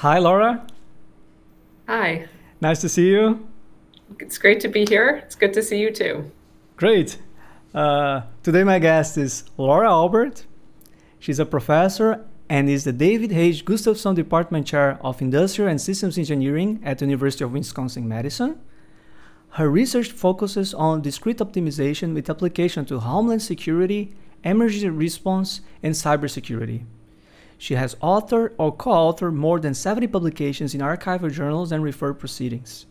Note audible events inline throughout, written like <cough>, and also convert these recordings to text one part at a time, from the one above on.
Hi, Laura. Hi. Nice to see you. It's great to be here. It's good to see you too. Great. Uh, today, my guest is Laura Albert. She's a professor and is the David H. Gustafson Department Chair of Industrial and Systems Engineering at the University of Wisconsin-Madison. Her research focuses on discrete optimization with application to homeland security, emergency response, and cybersecurity. She has authored or co-authored more than 70 publications in archival journals and referred proceedings.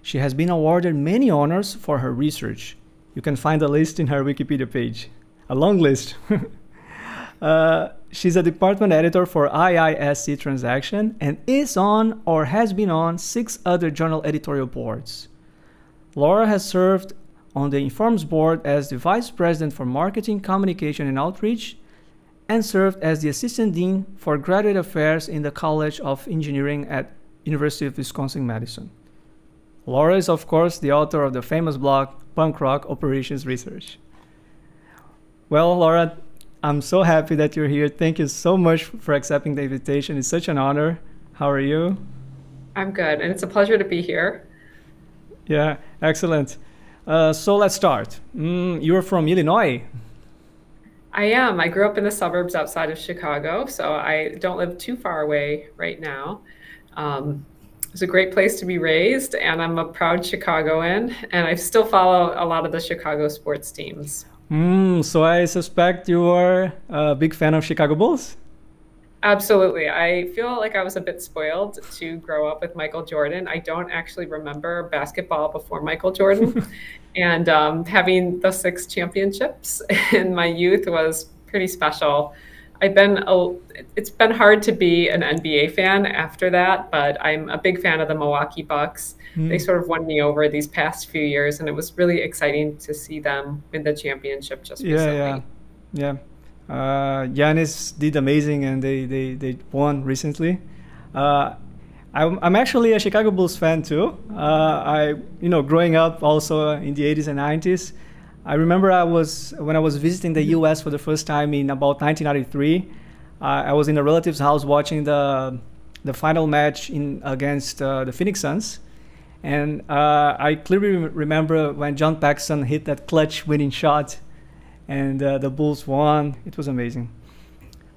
She has been awarded many honors for her research. You can find a list in her Wikipedia page, a long list. <laughs> uh, she's a department editor for IISE Transaction and is on or has been on six other journal editorial boards. Laura has served on the Informs board as the vice president for marketing, communication, and outreach, and served as the assistant dean for graduate affairs in the College of Engineering at University of Wisconsin-Madison. Laura is, of course, the author of the famous blog Punk Rock Operations Research. Well, Laura, I'm so happy that you're here. Thank you so much for accepting the invitation. It's such an honor. How are you? I'm good, and it's a pleasure to be here. Yeah, excellent. Uh, so let's start. Mm, you're from Illinois. I am. I grew up in the suburbs outside of Chicago, so I don't live too far away right now. Um, it's a great place to be raised, and I'm a proud Chicagoan, and I still follow a lot of the Chicago sports teams. Mm, so I suspect you are a big fan of Chicago Bulls? Absolutely. I feel like I was a bit spoiled to grow up with Michael Jordan. I don't actually remember basketball before Michael Jordan. <laughs> and um, having the six championships <laughs> in my youth was pretty special. I've been a, it's been hard to be an NBA fan after that, but I'm a big fan of the Milwaukee Bucks. Mm. They sort of won me over these past few years, and it was really exciting to see them win the championship just yeah, recently. Yeah, yeah, uh, Giannis did amazing, and they they, they won recently. Uh, I'm, I'm actually a Chicago Bulls fan too. Uh, I you know growing up also in the 80s and 90s. I remember I was when I was visiting the U.S. for the first time in about 1993. Uh, I was in a relative's house watching the the final match in against uh, the Phoenix Suns, and uh, I clearly remember when John Paxson hit that clutch winning shot, and uh, the Bulls won. It was amazing.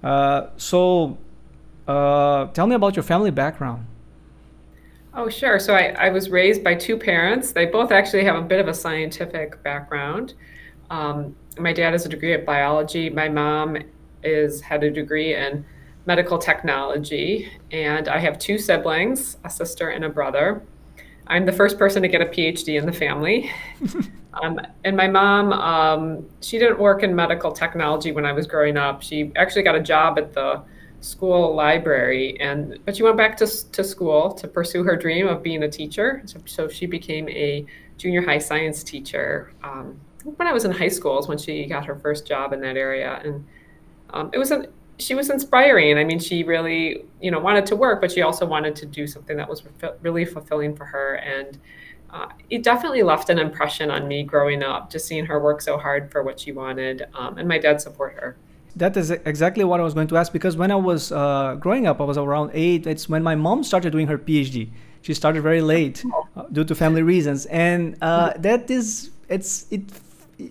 Uh, so, uh, tell me about your family background. Oh, sure. So I, I was raised by two parents. They both actually have a bit of a scientific background. Um, my dad has a degree in biology. My mom is had a degree in medical technology, and I have two siblings, a sister and a brother. I'm the first person to get a PhD in the family. <laughs> um, and my mom, um, she didn't work in medical technology when I was growing up. She actually got a job at the school library and but she went back to, to school to pursue her dream of being a teacher. So, so she became a junior high science teacher um, when i was in high school is when she got her first job in that area. And um, it was an she was inspiring. I mean she really you know wanted to work but she also wanted to do something that was really fulfilling for her. And uh, it definitely left an impression on me growing up just seeing her work so hard for what she wanted um, and my dad support her that is exactly what I was going to ask because when I was uh, growing up, I was around eight. It's when my mom started doing her PhD. She started very late uh, due to family reasons, and uh, that is it's it.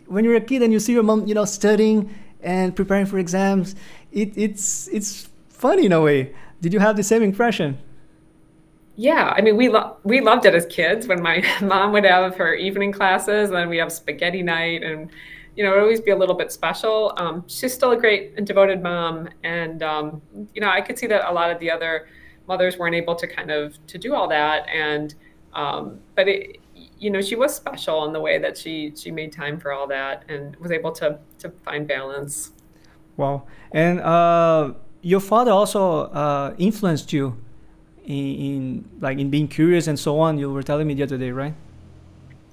When you're a kid and you see your mom, you know, studying and preparing for exams, it, it's it's funny in a way. Did you have the same impression? Yeah, I mean, we lo- we loved it as kids when my <laughs> mom would have her evening classes, and then we have spaghetti night, and you know, it'd always be a little bit special. Um, she's still a great and devoted mom, and um, you know, I could see that a lot of the other mothers weren't able to kind of to do all that, and um, but it, you know, she was special in the way that she she made time for all that and was able to to find balance. Wow, and uh, your father also uh, influenced you in, in like in being curious and so on. You were telling me the other day, right?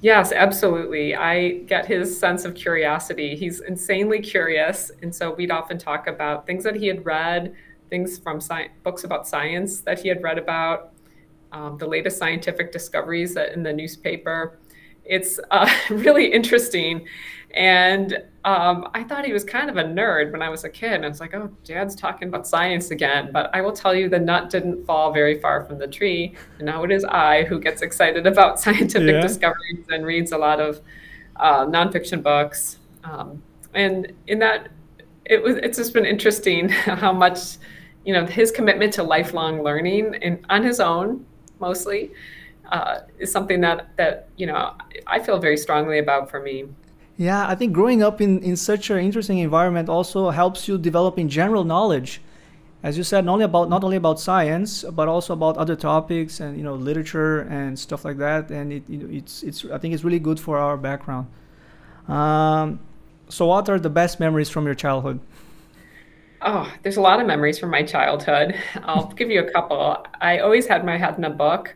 Yes, absolutely. I get his sense of curiosity. He's insanely curious. And so we'd often talk about things that he had read, things from science, books about science that he had read about. um, the latest scientific discoveries that in the newspaper. It's uh, <laughs> really interesting. And um, I thought he was kind of a nerd when I was a kid. And I was like, oh, dad's talking about science again. But I will tell you, the nut didn't fall very far from the tree. And now it is I who gets excited about <laughs> scientific yeah. discoveries and reads a lot of uh, nonfiction books. Um, and in that, it was it's just been interesting <laughs> how much you know his commitment to lifelong learning and on his own mostly uh, is something that that you know I feel very strongly about for me. Yeah, I think growing up in, in such an interesting environment also helps you develop in general knowledge, as you said, not only about not only about science but also about other topics and you know literature and stuff like that. And it know, it's it's I think it's really good for our background. Um, so, what are the best memories from your childhood? Oh, there's a lot of memories from my childhood. <laughs> I'll give you a couple. I always had my head in a book.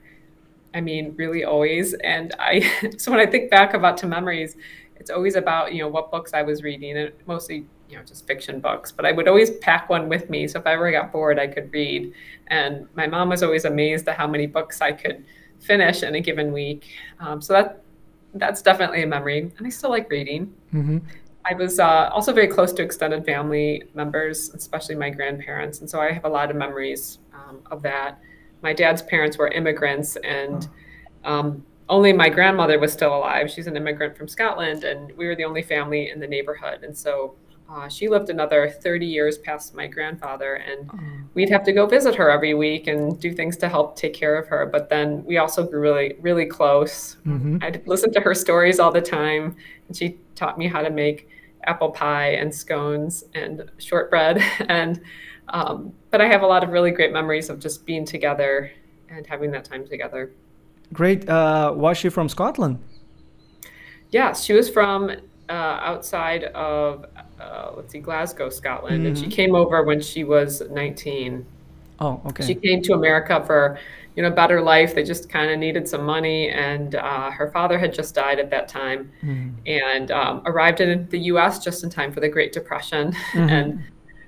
I mean, really always. And I, <laughs> so when I think back about to memories, it's always about, you know, what books I was reading and mostly, you know, just fiction books. But I would always pack one with me. So if I ever got bored, I could read. And my mom was always amazed at how many books I could finish in a given week. Um, so that, that's definitely a memory. And I still like reading. Mm-hmm. I was uh, also very close to extended family members, especially my grandparents, and so I have a lot of memories um, of that. My dad's parents were immigrants, and um, only my grandmother was still alive. She's an immigrant from Scotland, and we were the only family in the neighborhood. And so uh, she lived another 30 years past my grandfather, and we'd have to go visit her every week and do things to help take care of her. But then we also grew really, really close. Mm-hmm. I'd listen to her stories all the time, and she taught me how to make apple pie and scones and shortbread. <laughs> And um, but I have a lot of really great memories of just being together and having that time together. Great. Uh, was she from Scotland? Yeah, she was from uh, outside of uh, let's see, Glasgow, Scotland, mm-hmm. and she mm-hmm. came over when she was 19. Oh, okay. She came to America for you know, better life. They just kind of needed some money, and uh, her father had just died at that time, mm-hmm. and um, arrived in the U.S. just in time for the Great Depression, <laughs> mm-hmm. and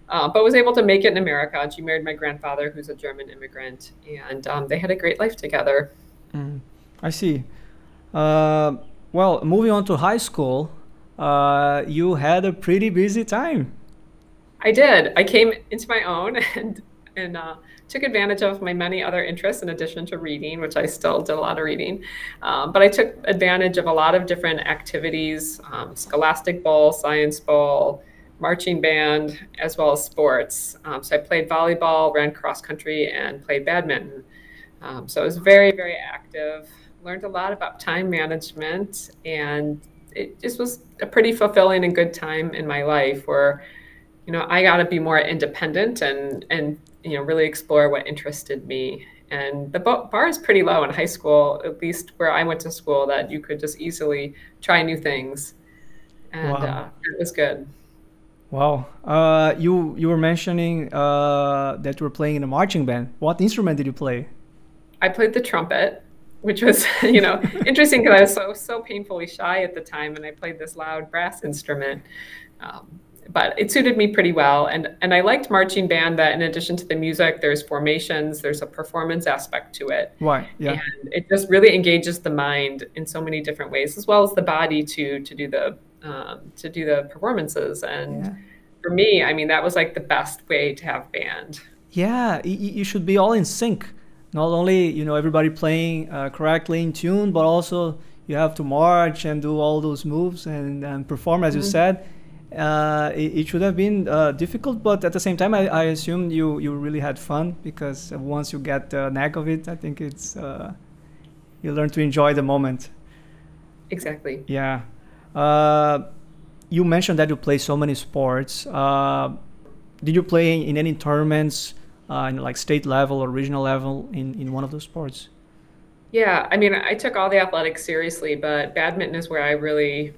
uh, but was able to make it in America. She married my grandfather, who's a German immigrant, and um, they had a great life together. Mm. I see. Uh, well, moving on to high school, uh, you had a pretty busy time. I did. I came into my own <laughs> and and uh, took advantage of my many other interests in addition to reading, which I still did a lot of reading. Um, but I took advantage of a lot of different activities um, Scholastic Bowl, Science Bowl, marching band, as well as sports. Um, so I played volleyball, ran cross country, and played badminton. Um, so I was very, very active, learned a lot about time management, and it just was a pretty fulfilling and good time in my life where you know i got to be more independent and and you know really explore what interested me. And the bar is pretty low in high school at least where i went to school that you could just easily try new things. And wow. uh, it was good. Wow. Uh, you you were mentioning uh, that you were playing in a marching band. What instrument did you play i played the trumpet which was <laughs> you know interesting because i was so so painfully shy at the time and i played this loud brass instrument um, but it suited me pretty well. And and I liked marching band that in addition to the music, there's formations, there's a performance aspect to it. Right. Yeah. And it just really engages the mind in so many different ways, as well as the body to to do the um, to do the performances. And yeah. for me, I mean, that was like the best way to have band. Yeah, you should be all in sync. Not only you know everybody playing uh, correctly in tune, but also you have to march and do all those moves and, and perform as mm-hmm. you said uh, it, it, should have been uh, difficult, but at the same time, I, I assume you, you really had fun because once you get the knack of it, I think it's uh, you learn to enjoy the moment. Exactly. Yeah. Uh, you mentioned that you play so many sports. Uh, did you play in any tournaments, uh, in like state level or regional level, in, in one of those sports? Yeah, I mean, I took all the athletics seriously, but badminton is where I really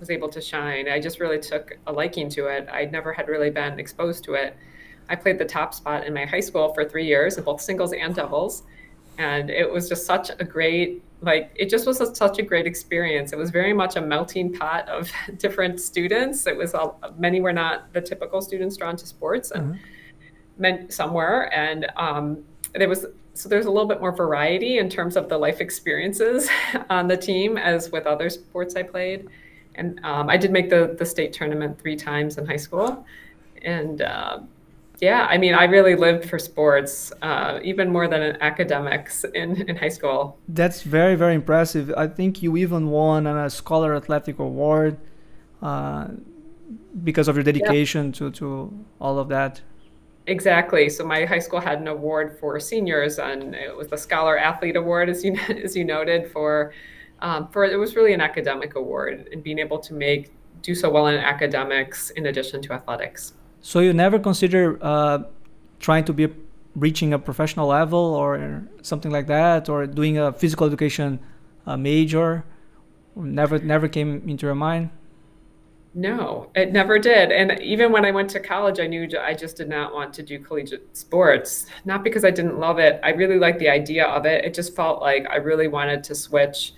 was able to shine. I just really took a liking to it. I never had really been exposed to it. I played the top spot in my high school for three years in both singles and doubles. And it was just such a great, like, it just was a, such a great experience. It was very much a melting pot of <laughs> different students. It was, all, many were not the typical students drawn to sports and mm-hmm. Meant somewhere. And um, there was so there's a little bit more variety in terms of the life experiences <laughs> on the team as with other sports I played. And um, I did make the, the state tournament three times in high school. And uh, yeah, I mean, I really lived for sports, uh, even more than in academics in, in high school. That's very, very impressive. I think you even won a Scholar Athletic Award uh, because of your dedication yeah. to, to all of that. Exactly. So my high school had an award for seniors, and it was the Scholar Athlete Award, as you <laughs> as you noted, for um, for it was really an academic award and being able to make do so well in academics in addition to athletics. So you never consider uh, trying to be reaching a professional level or something like that, or doing a physical education uh, major? Never, never came into your mind. No, it never did. And even when I went to college, I knew I just did not want to do collegiate sports. Not because I didn't love it. I really liked the idea of it. It just felt like I really wanted to switch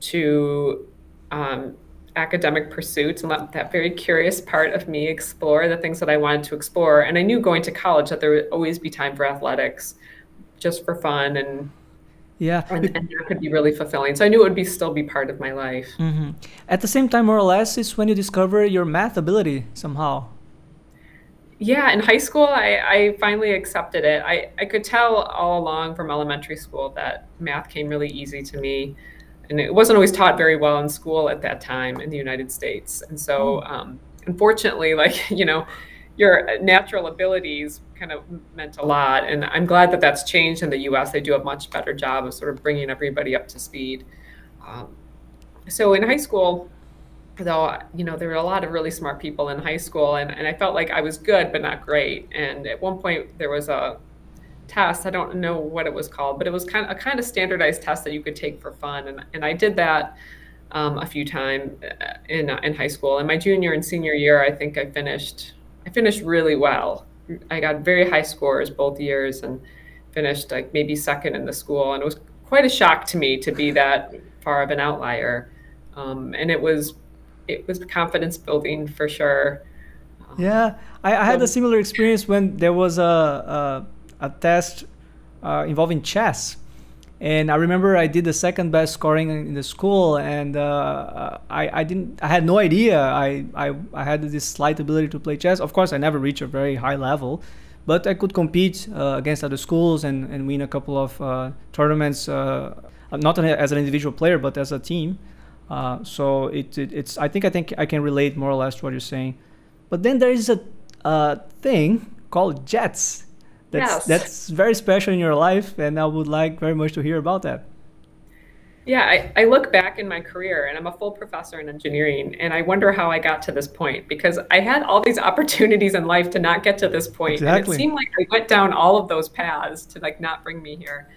to um, academic pursuits and let that very curious part of me explore the things that I wanted to explore. And I knew going to college that there would always be time for athletics just for fun and yeah and, and that could be really fulfilling so i knew it would be still be part of my life mm-hmm. at the same time more or less is when you discover your math ability somehow yeah in high school i, I finally accepted it I, I could tell all along from elementary school that math came really easy to me and it wasn't always taught very well in school at that time in the United States. And so, hmm. um, unfortunately, like <laughs> you know, your natural abilities kind of meant a lot. And I'm glad that that's changed in the U.S. They do a much better job of sort of bringing everybody up to speed. Um, so in high school, though, you know, there were a lot of really smart people in high school, and, and I felt like I was good but not great. And at one point, there was a test. I don't know what it was called, but it was kind of a kind of standardized test that you could take for fun. And, and I did that um, a few times uh, in, in high school. In my junior and senior year, I think I finished, I finished really well. I got very high scores both years and finished like maybe second in the school. And it was quite a shock to me to be that far of an outlier. Um, and it was, it was confidence building for sure. Yeah, I, I had a similar experience when there was a, a a test uh, involving chess. And I remember I did the second best scoring in the school, and uh, I, I didn't I had no idea I, I I had this slight ability to play chess. Of course, I never reached a very high level, but I could compete uh, against other schools and, and win a couple of uh, tournaments, uh, not as an individual player but as a team. Uh, so it, it, it's I think I think I can relate more or less to what you're saying. But then there is a thing called JETS that's yes. that's very special in your life and i would like very much to hear about that yeah I, I look back in my career and i'm a full professor in engineering and i wonder how i got to this point because i had all these <laughs> opportunities in life to not get to this point exactly. and it seemed like i went down all of those paths to like not bring me here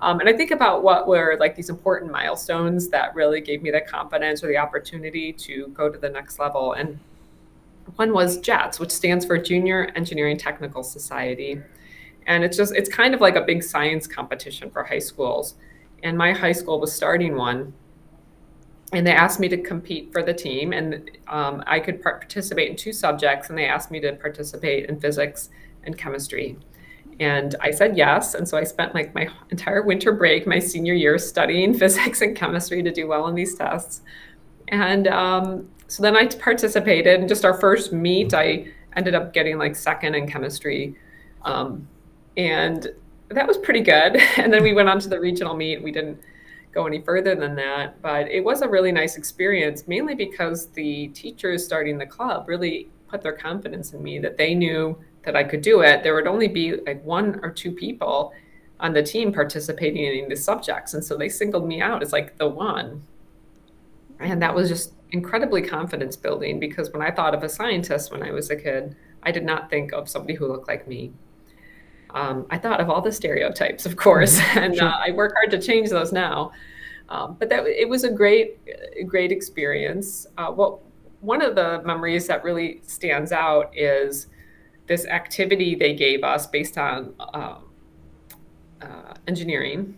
um, and i think about what were like these important milestones that really gave me the confidence or the opportunity to go to the next level and one was JETS, which stands for Junior Engineering Technical Society and it's just it's kind of like a big science competition for high schools. And my high school was starting one. And they asked me to compete for the team. And um, i could participate in two subjects. And they asked me to participate in physics and chemistry. And i said yes. And so i spent like my entire winter break my senior year studying <laughs> physics and chemistry to do well in these tests. And um, so then i participated. And just our first meet i ended up getting like second in chemistry. Um, and that was pretty good. <laughs> And then we went on to the regional meet. We didn't go any further than that, but it was a really nice experience, mainly because the teachers starting the club really put their confidence in me that they knew that I could do it. There would only be like one or two people on the team participating in the subjects. And so they singled me out as like the one. And that was just incredibly confidence building because when I thought of a scientist when I was a kid, I did not think of somebody who looked like me um, I thought of all the stereotypes, of course, mm-hmm. <laughs> and sure. uh, I work hard to change those now. Um, but that it was a great, great experience. Uh, well, one of the memories that really stands out is this activity they gave us based on uh, uh engineering,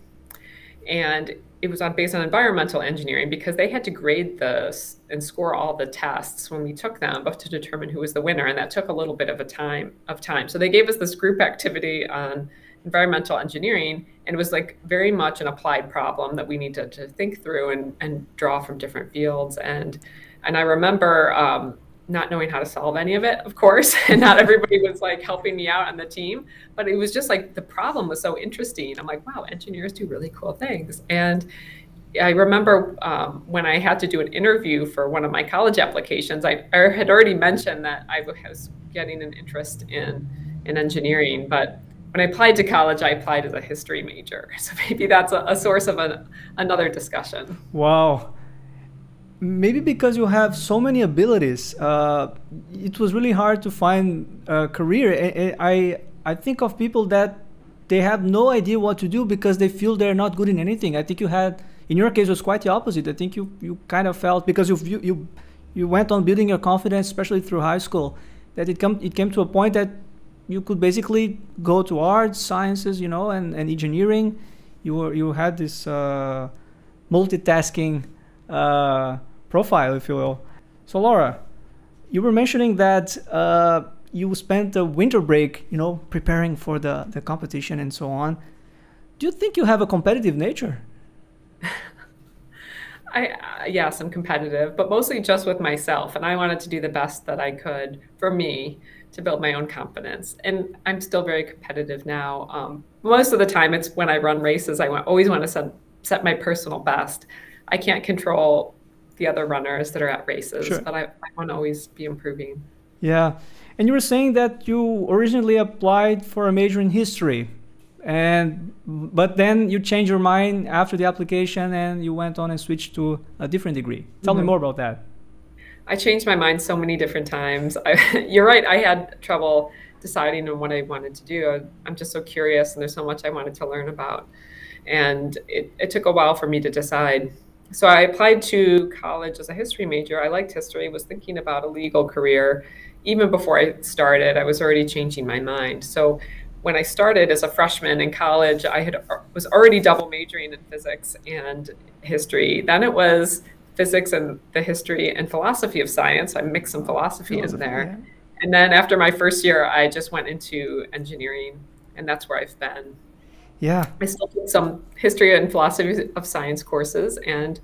and it was on based on environmental engineering because they had to grade this and score all the tests when we took them but to determine who was the winner and that took a little bit of a time of time so they gave us this group activity on environmental engineering, and it was like very much an applied problem that we need to, to think through and, and draw from different fields. And and I remember um, not knowing how to solve any of it, of course, <laughs> and not everybody was like helping me out on the team. But it was just like the problem was so interesting. I'm like, wow, engineers do really cool things. And I remember um, when I had to do an interview for one of my college applications, I, I, had already mentioned that I was getting an interest in, in engineering. But when I applied to college, I applied as a history major. <laughs> So maybe that's a, a source of an, another discussion. Wow maybe because you have so many abilities, uh, it was really hard to find a career. I, I, think of people that they have no idea what to do because they feel they're not good in anything. I think you had, in your case, it was quite the opposite. I think you, you kind of felt because you, you, you, you went on building your confidence, especially through high school, that it come it came to a point that you could basically go to arts, sciences, you know, and, and engineering. You were you had this uh, multitasking. Uh, profile, if you will. So, Laura, you were mentioning that uh, you spent the winter break, you know, preparing for the, the competition and so on. Do you think you have a competitive nature? <laughs> I uh, yes, I'm competitive, but mostly just with myself, and I wanted to do the best that I could for me to build my own confidence. And I'm still very competitive now. Um, most of the time, it's when I run races. I always want to set set my personal best. I can't control the other runners that are at races. Sure. But I, I want to always be improving. Yeah. And you were saying that you originally applied for a major in history and but then you changed your mind after the application and you went on and switched to a different degree tell mm-hmm. me more about that i changed my mind so many different times I, <laughs> you're right i had trouble deciding on what i wanted to do i'm just so curious and there's so much i wanted to learn about and it, it took a while for me to decide so I applied to college as a history major. I liked history, was thinking about a legal career. Even before I started, I was already changing my mind. So when I started as a freshman in college, I had uh, was already double majoring in physics and history. Then it was physics and the history and philosophy of science. I mixed some philosophy, philosophy in there. Yeah. And then after my first year, I just went into engineering, and that's where I've been. Yeah. I still took some history and philosophy of science courses, and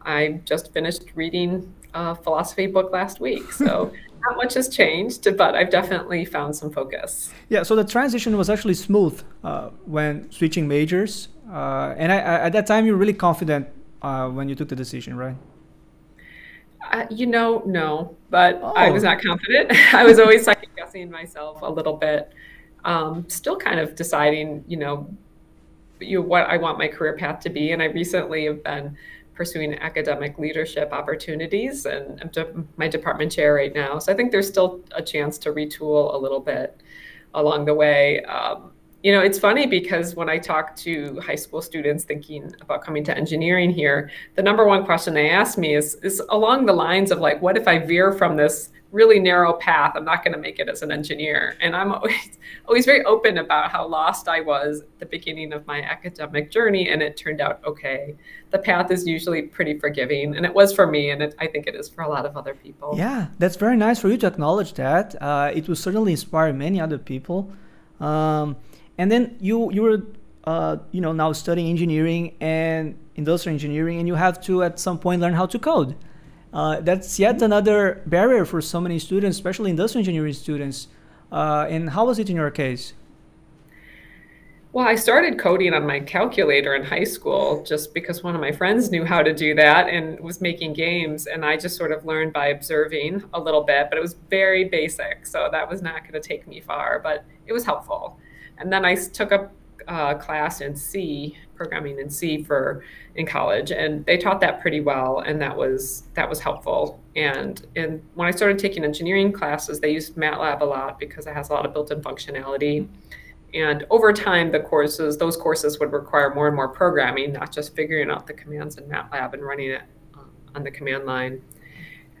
I just finished reading a philosophy book last week. So <laughs> not much has changed, but I've definitely found some focus. Yeah, so the transition was actually smooth uh, when switching majors. Uh, and I, I, at that time, you were really confident uh, when you took the decision, right? Uh, you know, no, but oh. I was not confident. <laughs> I was always second guessing myself a little bit. Um, still kind of deciding, you know, you know, what I want my career path to be. And I recently have been pursuing academic leadership opportunities, and I'm de- my department chair right now. So I think there's still a chance to retool a little bit along the way. Um, you know, it's funny because when I talk to high school students thinking about coming to engineering here, the number one question they ask me is is along the lines of like, what if I veer from this really narrow path? I'm not going to make it as an engineer. And I'm always <laughs> always very open about how lost I was at the beginning of my academic journey, and it turned out okay. The path is usually pretty forgiving, and it was for me, and it, I think it is for a lot of other people. Yeah, that's very nice for you to acknowledge that. Uh, it will certainly inspire many other people. Um, and then you you were uh, you know now studying engineering and industrial engineering, and you have to at some point learn how to code. Uh, that's yet another barrier for so many students, especially industrial engineering students. Uh, and how was it in your case? Well, I started coding on my calculator in high school just because one of my friends knew how to do that and was making games. And I just sort of learned by observing a little bit, but it was very basic. So that was not going to take me far, but it was helpful. And then I took a uh, class in C, programming in C for in college, and they taught that pretty well, and that was that was helpful. And and when I started taking engineering classes, they used MATLAB a lot because it has a lot of built-in functionality. And over time, the courses, those courses would require more and more programming, not just figuring out the commands in MATLAB and running it um, on the command line.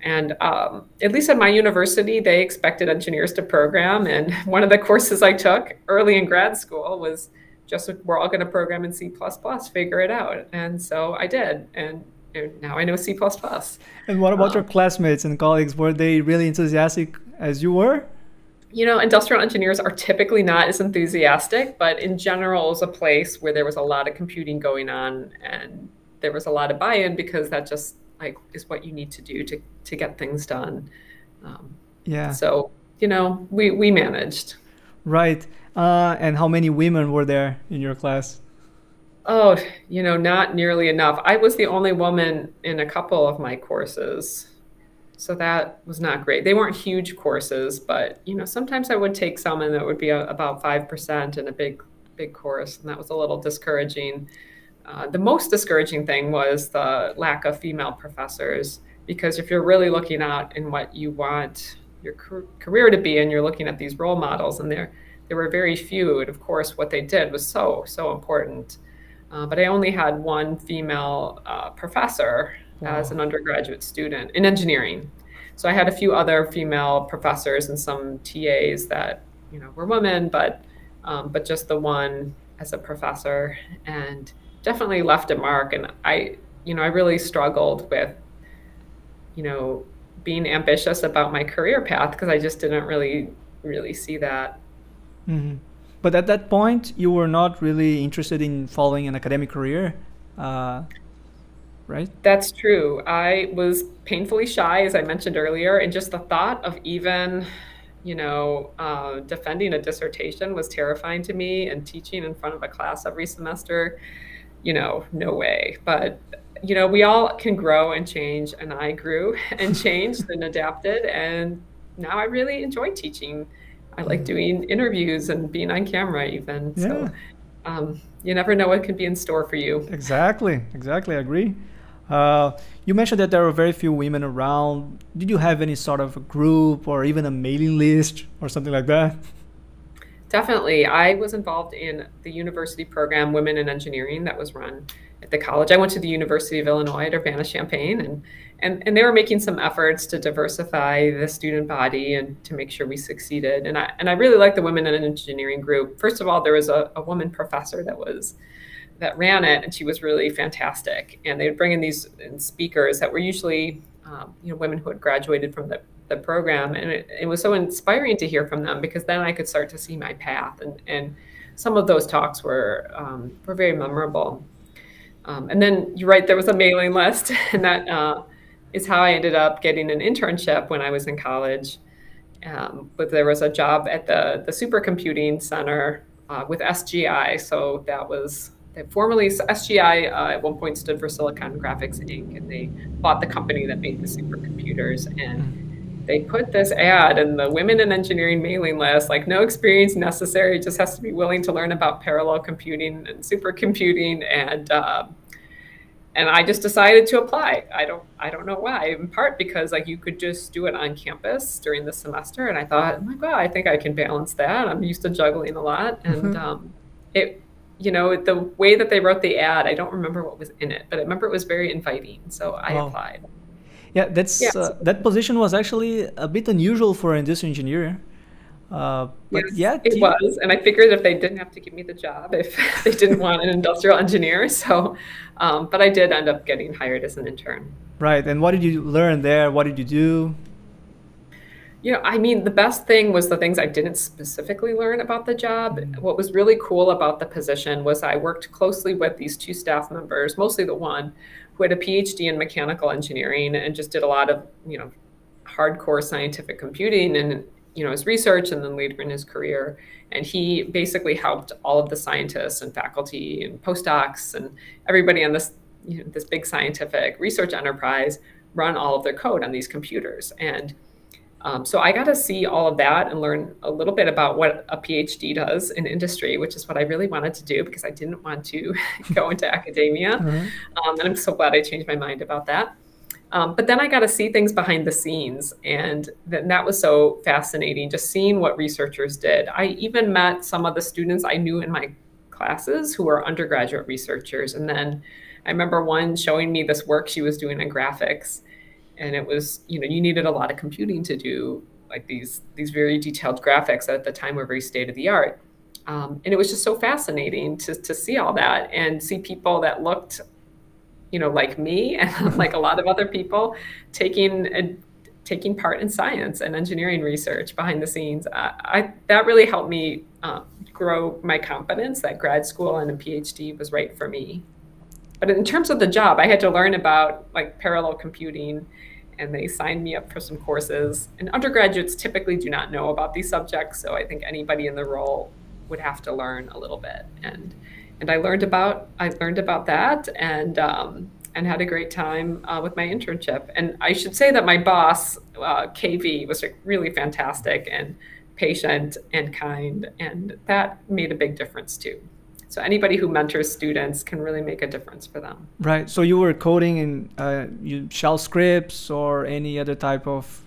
And um, at least at my university, they expected engineers to program. And <laughs> one of the courses I took early in grad school was just we're all going to program in C++, figure it out. And so I did. And now I know C++. And what about um, your classmates and colleagues? Were they really enthusiastic as you were? you know, industrial engineers are typically not as enthusiastic, but in general, is a place where there was a lot of computing going on and there was a lot of buy-in because that just like is what you need to do to to get things done. Um, yeah. So you know, we we managed. Right. Uh, and how many women were there in your class? Oh, you know, not nearly enough. I was the only woman in a couple of my courses. So that was not great. They weren't huge courses, but you know, sometimes I would take some and that would be a, about 5% in a big big course, and that was a little discouraging. Uh, the most discouraging thing was the lack of female professors because if you're really looking out in what you want your career to be and you're looking at these role models and there there were very few and of course what they did was so so important uh, but i only had one female uh, professor wow. as an undergraduate student in engineering so i had a few other female professors and some tas that you know were women but um, but just the one as a professor and definitely left a mark and i you know i really struggled with you know being ambitious about my career path because I just didn't really really see that. Mm-hmm. But at that point, you were not really interested in following an academic career, uh, right? That's true. I was painfully shy, as I mentioned earlier, and just the thought of even, you know, uh, defending a dissertation was terrifying to me, and teaching in front of a class every semester, you know, no way. But you know, we all can grow and change, and I grew <laughs> and changed and adapted, and now I really enjoy teaching. I like doing interviews and being on camera, even. Yeah. So, um, you never know what could be in store for you. Exactly, exactly. I agree. Uh, you mentioned that there were very few women around. Did you have any sort of a group or even a mailing list or something like that? Definitely. I was involved in the university program Women in Engineering that was run at the college. I went to the University of Illinois at Urbana-Champaign, and, and, and they were making some efforts to diversify the student body and to make sure we succeeded. And I, and I really liked the Women in an Engineering group. First of all, there was a, a woman professor that was that ran it, and she was really fantastic. And they would bring in these speakers that were usually um, you know women who had graduated from the the program and it, it, was so inspiring to hear from them because then I could start to see my path and, and some of those talks were um, were very memorable. Um, and then you're right, there was a mailing list, <laughs> and that uh, is how I ended up getting an internship when I was in college. Um, but there was a job at the the supercomputing center uh, with SGI, so that was formerly SGI uh, at one point stood for Silicon Graphics Inc. and they bought the company that made the supercomputers and mm they put this ad in the women in engineering mailing list like no experience necessary just has to be willing to learn about parallel computing and supercomputing and uh, and i just decided to apply i don't i don't know why in part because like you could just do it on campus during the semester and i thought oh my god i think i can balance that i'm used to juggling a lot and mm-hmm. um, it you know the way that they wrote the ad i don't remember what was in it but i remember it was very inviting so i wow. applied yeah, that's yeah. Uh, that position was actually a bit unusual for an industrial engineer. Uh, but yes, yeah, it you... was, and I figured if they didn't have to give me the job, if <laughs> they didn't want an industrial engineer, <laughs> so, um, but I did end up getting hired as an intern. Right, and what did you learn there? What did you do? You know, I mean, the best thing was the things I didn't specifically learn about the job. What was really cool about the position was I worked closely with these two staff members, mostly the one, who had a PhD in mechanical engineering and just did a lot of, you know, hardcore scientific computing and, you know, his research and then later in his career. And he basically helped all of the scientists and faculty and postdocs and everybody on this, you know, this big scientific research enterprise run all of their code on these computers. And um, so I got to see all of that and learn a little bit about what a PhD does in industry, which is what I really wanted to do because I didn't want to <laughs> go into academia. Mm-hmm. Um, and I'm so glad I changed my mind about that. Um, but then I got to see things behind the scenes, and th- that was so fascinating. Just seeing what researchers did. I even met some of the students I knew in my classes who were undergraduate researchers, and then I remember one showing me this work she was doing in graphics and it was you know you needed a lot of computing to do like these these very detailed graphics that at the time were very state of the art um, and it was just so fascinating to, to see all that and see people that looked you know like me <laughs> and like a lot of other people taking a, taking part in science and engineering research behind the scenes. I, I that really helped me um, grow my confidence that grad school and a PhD was right for me. But in terms of the job, I had to learn about like parallel computing and they signed me up for some courses. And undergraduates typically do not know about these subjects, so I think anybody in the role would have to learn a little bit. And and I learned about I learned about that and um, and had a great time uh, with my internship. And I should say that my boss, uh, KV, was like really fantastic and patient and kind, and that made a big difference too. So anybody who mentors students can really make a difference for them. Right. So you were coding in uh, you shell scripts or any other type of,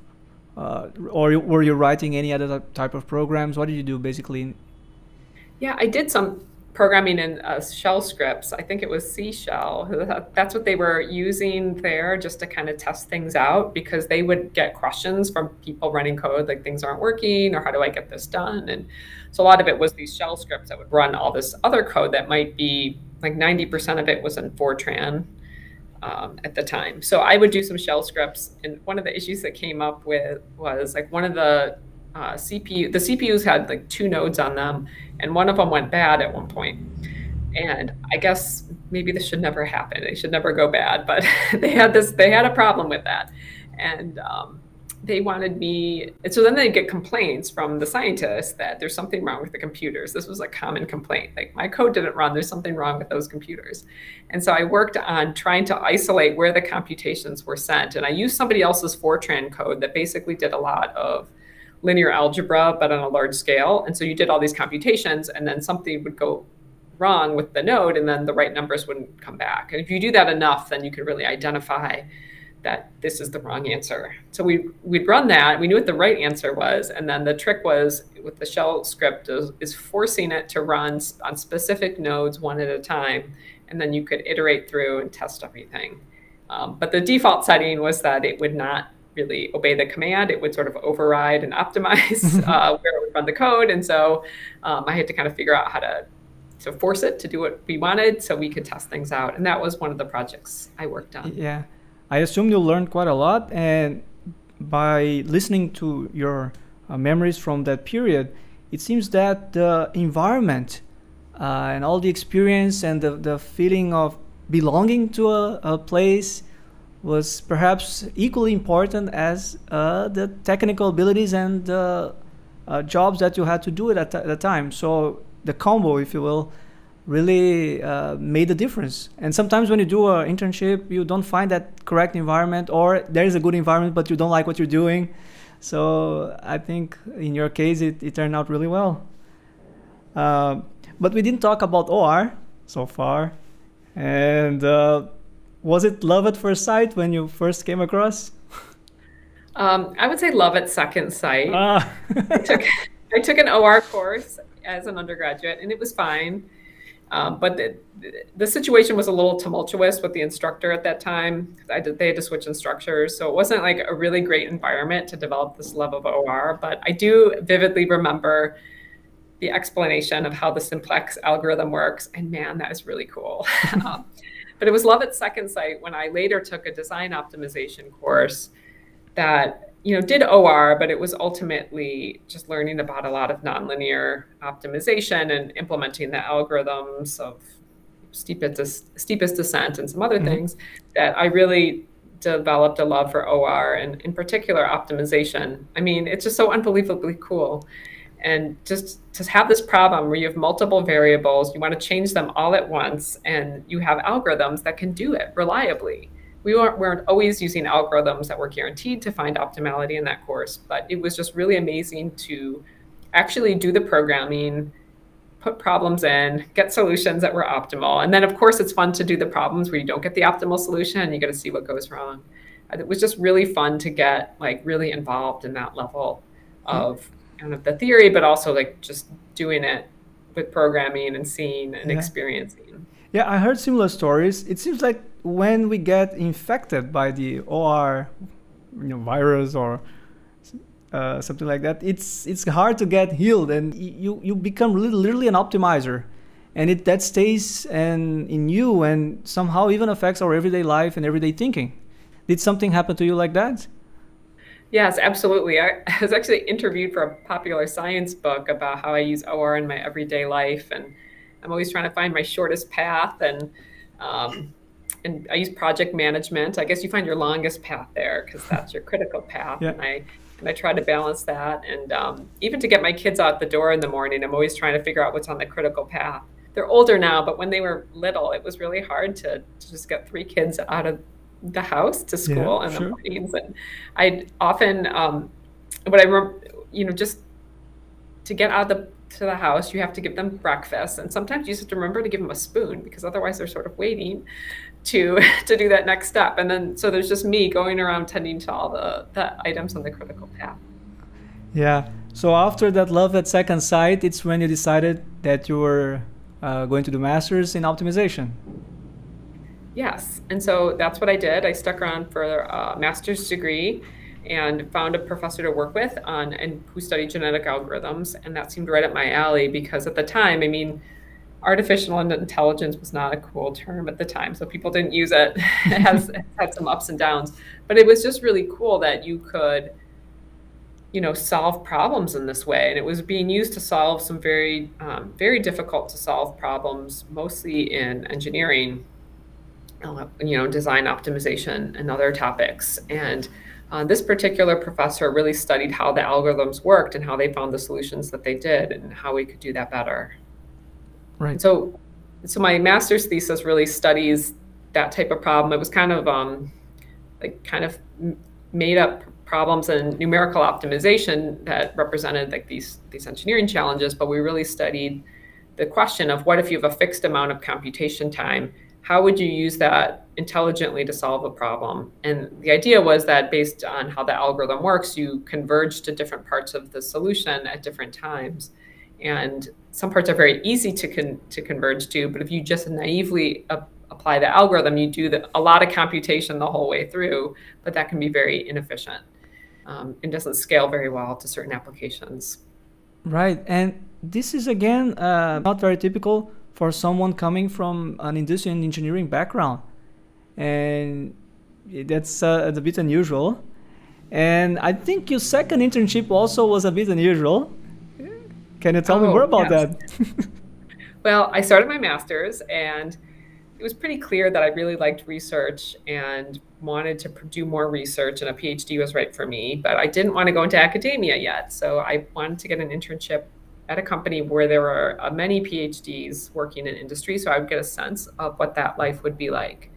uh, or were you writing any other type of programs? What did you do basically? Yeah, I did some programming in uh, shell scripts. I think it was C shell. That's what they were using there just to kind of test things out because they would get questions from people running code like things aren't working or how do I get this done? And so a lot of it was these shell scripts that would run all this other code that might be like 90% of it was in Fortran. Um, at the time. So I would do some shell scripts. And one of the issues that came up with was like one of the uh, CPU, the CPUs had like two nodes on them, and one of them went bad at one point. And I guess maybe this should never happen. It should never go bad, but <laughs> they had this, they had a problem with that. And um, they wanted me, and so then they get complaints from the scientists that there's something wrong with the computers. This was a common complaint. Like my code didn't run, there's something wrong with those computers. And so I worked on trying to isolate where the computations were sent. And I used somebody else's Fortran code that basically did a lot of linear algebra, but on a large scale. And so you did all these computations, and then something would go wrong with the node, and then the right numbers wouldn't come back. And if you do that enough, then you could really identify that this is the wrong answer. So we we'd run that. We knew what the right answer was, and then the trick was with the shell script is, is forcing it to run on specific nodes one at a time, and then you could iterate through and test everything. Um, but the default setting was that it would not really obey the command. It would sort of override and optimize <laughs> uh, where it would run the code. And so um, I had to kind of figure out how to to force it to do what we wanted so we could test things out. And that was one of the projects I worked on. Yeah. I assume you learned quite a lot. And by listening to your uh, memories from that period, it seems that the environment uh, and all the experience and the, the feeling of belonging to a, a place was perhaps equally important as uh, the technical abilities and uh, jobs that you had to do at, at the time. So the combo, if you will, really uh, made a difference. And sometimes when you do an internship, you don't find that correct environment, or there is a good environment, but you don't like what you're doing. So I think in your case, it, it turned out really well. Uh, but we didn't talk about OR so far. And uh, was it love at first sight when you first came across? <laughs> Um, I would say love at second sight. Ah. I, took, <laughs> I took an OR course as an undergraduate, and it was fine. Um, but the, the, situation was a little tumultuous with the instructor at that time. Did, they had to switch instructors, so it wasn't like a really great environment to develop this love of OR. But I do vividly remember the explanation of how the simplex algorithm works, and man, that is really cool. <laughs> um, but it was love at second sight when I later took a design optimization course that you know did OR, but it was ultimately just learning about a lot of nonlinear optimization and implementing the algorithms of steepest steepest descent and some other mm-hmm. things that I really developed a love for OR and in particular optimization. I mean, it's just so unbelievably cool and just to have this problem where you have multiple variables you want to change them all at once and you have algorithms that can do it reliably we weren't, weren't always using algorithms that were guaranteed to find optimality in that course but it was just really amazing to actually do the programming put problems in get solutions that were optimal and then of course it's fun to do the problems where you don't get the optimal solution and you got to see what goes wrong it was just really fun to get like really involved in that level of kind of the theory, but also like just doing it with programming and seeing and yeah. experiencing. Yeah, I heard similar stories. It seems like when we get infected by the OR, you know, virus or uh, something like that, it's it's hard to get healed, and you you become literally an optimizer, and it that stays and in you, and somehow even affects our everyday life and everyday thinking. Did something happen to you like that? Yes, absolutely. I, <laughs> I, was actually interviewed for a popular science book about how I use OR in my everyday life, and I'm always trying to find my shortest path. And um, and I use project management. I guess you find your longest path there because <laughs> that's your critical path. Yeah. And I and I try to balance that. And um, even to get my kids out the door in the morning, I'm always trying to figure out what's on the critical path. They're older now, but when they were little, it was really hard to, to just get three kids out of the house to school yeah, in sure. the mornings. And I often, um, what I remember, you know, just to get out of the to the house, you have to give them breakfast, and sometimes you just have to remember to give them a spoon because otherwise they're sort of waiting to <laughs> to do that next step. And then so there's just me going around tending to all the the items on the critical path. Yeah. So after that love at second sight, it's when you decided that you were uh, going to do masters in optimization. Yes. And so that's what I did. I stuck around for a master's degree and found a professor to work with on and who studied genetic algorithms. And that seemed right up my alley because at the time, I mean, artificial intelligence was not a cool term at the time, so people didn't use it. <laughs> it has had some ups and downs, but it was just really cool that you could, you know, solve problems in this way, and it was being used to solve some very, um, very difficult to solve problems, mostly in engineering uh, you know, design optimization and other topics. And uh, this particular professor really studied how the algorithms worked and how they found the solutions that they did and how we could do that better. Right. So, so my master's thesis really studies that type of problem. It was kind of um, like kind of made up problems and numerical optimization that represented like these these engineering challenges, but we really studied the question of what if you have a fixed amount of computation time how would you use that intelligently to solve a problem? And the idea was that based on how the algorithm works, you converge to different parts of the solution at different times. And some parts are very easy to, con to converge to, but if you just naively apply the algorithm, you do the, a lot of computation the whole way through, but that can be very inefficient um, and doesn't scale very well to certain applications. Right. And this is, again, uh, not very typical for someone coming from an industrial engineering background. And that's uh, a bit unusual. And I think your second internship also was a bit unusual. Can you tell oh, me more about yes. that? <laughs> well, I started my master's and it was pretty clear that I really liked research and wanted to do more research, and a PhD was right for me. But I didn't want to go into academia yet. So I wanted to get an internship at a company where there were uh, many PhDs working in industry, so I would get a sense of what that life would be like.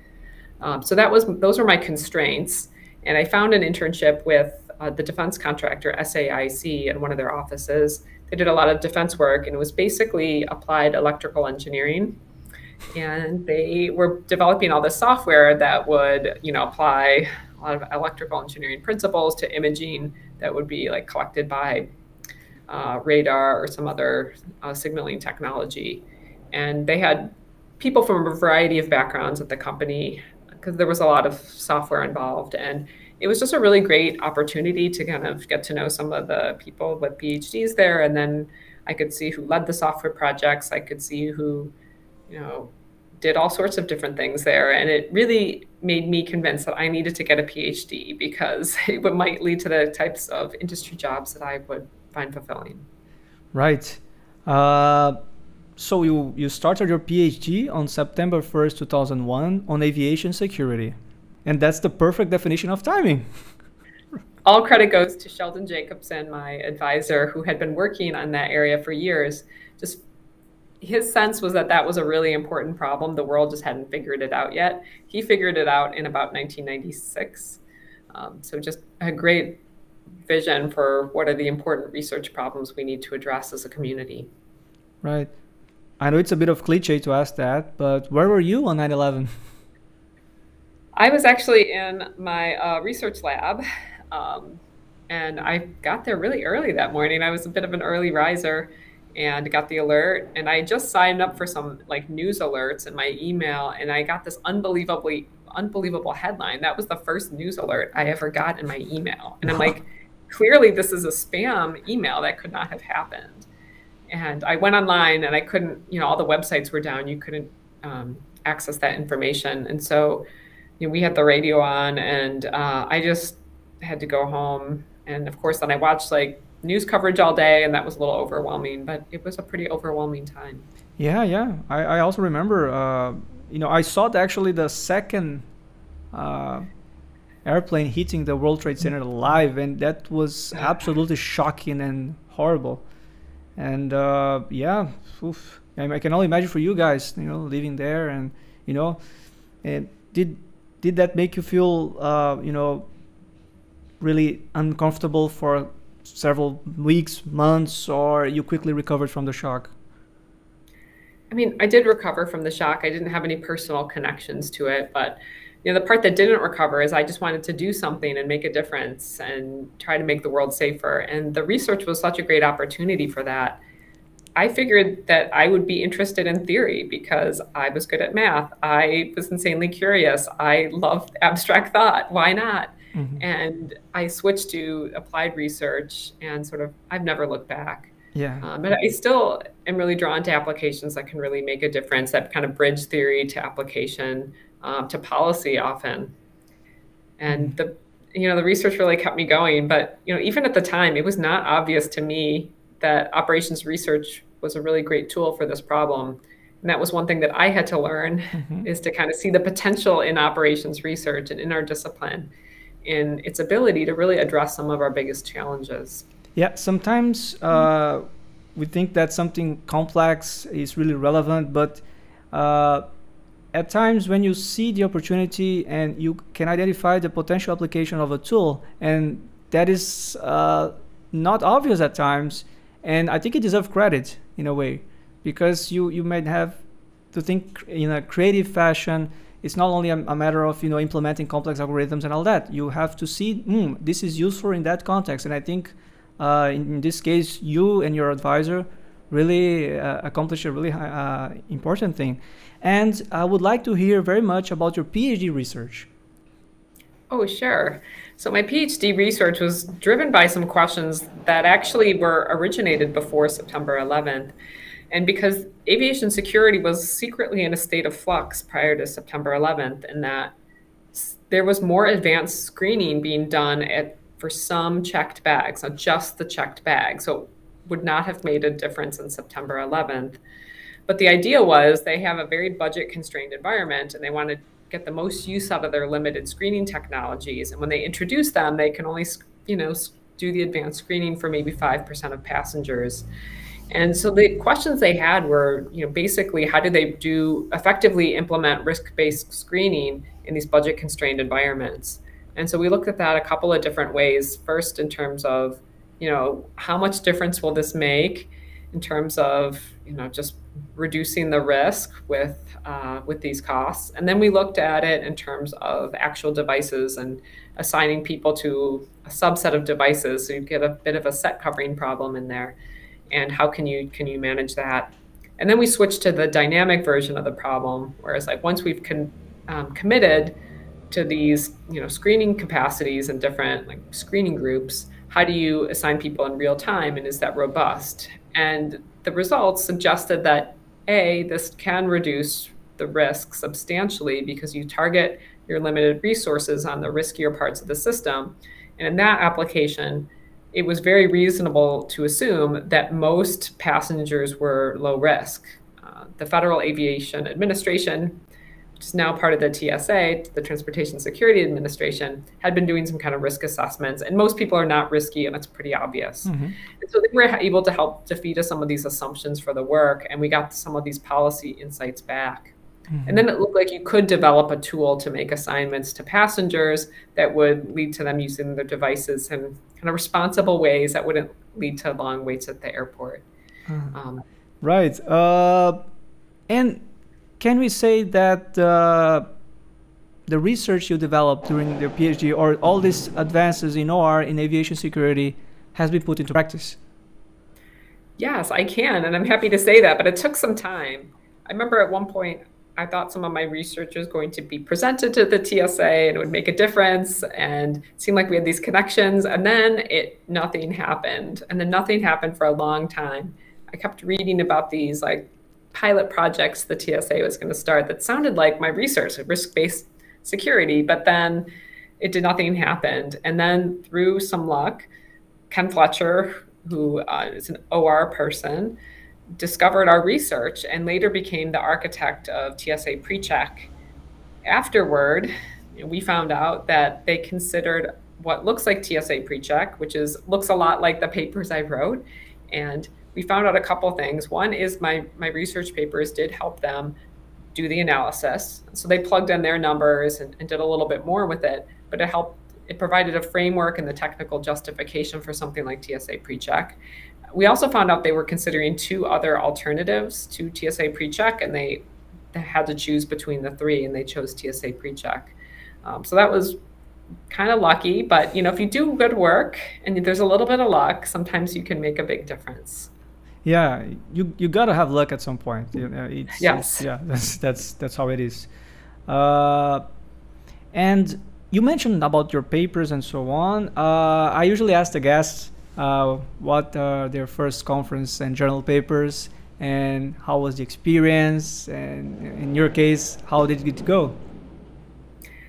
Um, so that was those were my constraints, and I found an internship with uh, the defense contractor SAIC in one of their offices. They did a lot of defense work, and it was basically applied electrical engineering. And they were developing all this software that would, you know, apply a lot of electrical engineering principles to imaging that would be like collected by uh, radar or some other uh, signaling technology. And they had people from a variety of backgrounds at the company because there was a lot of software involved. And it was just a really great opportunity to kind of get to know some of the people with PhDs there. And then I could see who led the software projects. I could see who, you know, did all sorts of different things there. And it really made me convinced that I needed to get a PhD because <laughs> it would, might lead to the types of industry jobs that I would find fulfilling. Right. Uh, so you, you started your PhD on September 1st, 2001 on aviation security. And that's the perfect definition of timing. <laughs> All credit goes to Sheldon Jacobson, my advisor, who had been working on that area for years. Just his sense was that that was a really important problem. The world just hadn't figured it out yet. He figured it out in about 1996. Um, so just a great vision for what are the important research problems we need to address as a community. Right. I know it's a bit of cliche to ask that, but where were you on 9 11? <laughs> I was actually in my uh, research lab, um, and I got there really early that morning. I was a bit of an early riser and got the alert. And I just signed up for some like news alerts in my email, and I got this unbelievably unbelievable headline. That was the first news alert I ever got in my email, and I'm like clearly this is a spam email that could not have happened. And I went online and I couldn't, you know, all the websites were down. You couldn't um, access that information. And so, you know, we had the radio on and uh, I just had to go home. And of course, then I watched like news coverage all day, and that was a little overwhelming, but it was a pretty overwhelming time. Yeah, yeah. I, I also remember, uh, you know, I saw actually the second uh, airplane hitting the World Trade Center live, and that was absolutely shocking and horrible. And uh, yeah, oof, I can only imagine for you guys, you know, living there, and you know, and did did that make you feel, uh, you know, really uncomfortable for several weeks, months, or you quickly recovered from the shock? I mean, I did recover from the shock. I didn't have any personal connections to it, but you know, the part that didn't recover is I just wanted to do something and make a difference and try to make the world safer. And the research was such a great opportunity for that. I figured that I would be interested in theory because I was good at math. I was insanely curious. I loved abstract <laughs> thought. Why not? Mm-hmm. And I switched to applied research and sort of, I've never looked back. Yeah. Um, but I still am really drawn to applications that can really make a difference, that kind of bridge theory to application, um, to policy often. And mm-hmm. the, you know, the research really kept me going. But, you know, even at the time, it was not obvious to me that operations research was a really great tool for this problem. And that was one thing that I had to learn mm-hmm. is to kind of see the potential in operations research and in our discipline in its ability to really address some of our biggest challenges. Yeah, sometimes uh, we think that something complex is really relevant, but uh, at times when you see the opportunity and you can identify the potential application of a tool, and that is uh, not obvious at times, and I think it deserves credit in a way because you you might have to think in a creative fashion it's not only a, a, matter of you know implementing complex algorithms and all that. You have to see, mm, this is useful in that context. And I think uh, in, in, this case, you and your advisor really uh, accomplished a really uh, important thing. And I would like to hear very much about your PhD research. Oh, sure. So my PhD research was driven by some questions that actually were originated before September 11th. And because aviation security was secretly in a state of flux prior to September 11th, in that there was more advanced screening being done at for some checked bags, not just the checked bag. So it would not have made a difference in September 11th. But the idea was they have a very budget constrained environment and they want to get the most use out of their limited screening technologies. And when they introduce them, they can only, you know, do the advanced screening for maybe 5% of passengers. And so the questions they had were, you know, basically how do they do effectively implement risk-based screening in these budget-constrained environments? And so we looked at that a couple of different ways. First, in terms of, you know, how much difference will this make in terms of, you know, just reducing the risk with uh, with these costs? And then we looked at it in terms of actual devices and assigning people to a subset of devices, so you get a bit of a set covering problem in there. And how can you can you manage that? And then we switched to the dynamic version of the problem whereas like once we've con, um, committed to these you know screening capacities and different like screening groups how do you assign people in real time and is that robust? And the results suggested that a this can reduce the risk substantially because you target your limited resources on the riskier parts of the system and in that application it was very reasonable to assume that most passengers were low risk. Uh, the Federal Aviation Administration, which is now part of the TSA, the Transportation Security Administration, had been doing some kind of risk assessments, and most people are not risky, and it's pretty obvious. Mm-hmm. And so they were able to help defeat some of these assumptions for the work, and we got some of these policy insights back. Mm-hmm. And then it looked like you could develop a tool to make assignments to passengers that would lead to them using their devices in kind of responsible ways that wouldn't lead to long waits at the airport. Mm-hmm. Um, right. Uh, and can we say that uh, the research you developed during your PhD or all these advances in OR in aviation security has been put into practice? Yes, I can. And I'm happy to say that, but it took some time. I remember at one point I thought some of my research was going to be presented to the TSA and it would make a difference and seemed like we had these connections and then it nothing happened and then nothing happened for a long time. I kept reading about these like pilot projects the TSA was going to start that sounded like my research, risk-based security, but then it did nothing happened. And then through some luck, Ken Fletcher, who uh, is an OR person, discovered our research and later became the architect of TSA PreCheck. Afterward, we found out that they considered what looks like TSA PreCheck, which is looks a lot like the papers I wrote, and we found out a couple things. One is my my research papers did help them do the analysis, so they plugged in their numbers and, and did a little bit more with it, but it helped. It provided a framework and the technical justification for something like TSA PreCheck. We also found out they were considering two other alternatives to TSA PreCheck, and they, they had to choose between the three, and they chose TSA PreCheck. Um, so that was kind of lucky, but you know, if you do good work and there's a little bit of luck, sometimes you can make a big difference. Yeah, you you gotta have luck at some point. You know, it's, yes. It's, yeah, <laughs> that's that's that's how it is. Uh, and you mentioned about your papers and so on. Uh, I usually ask the guests uh, what are their first conference and journal papers, and how was the experience, and in your case, how did it go?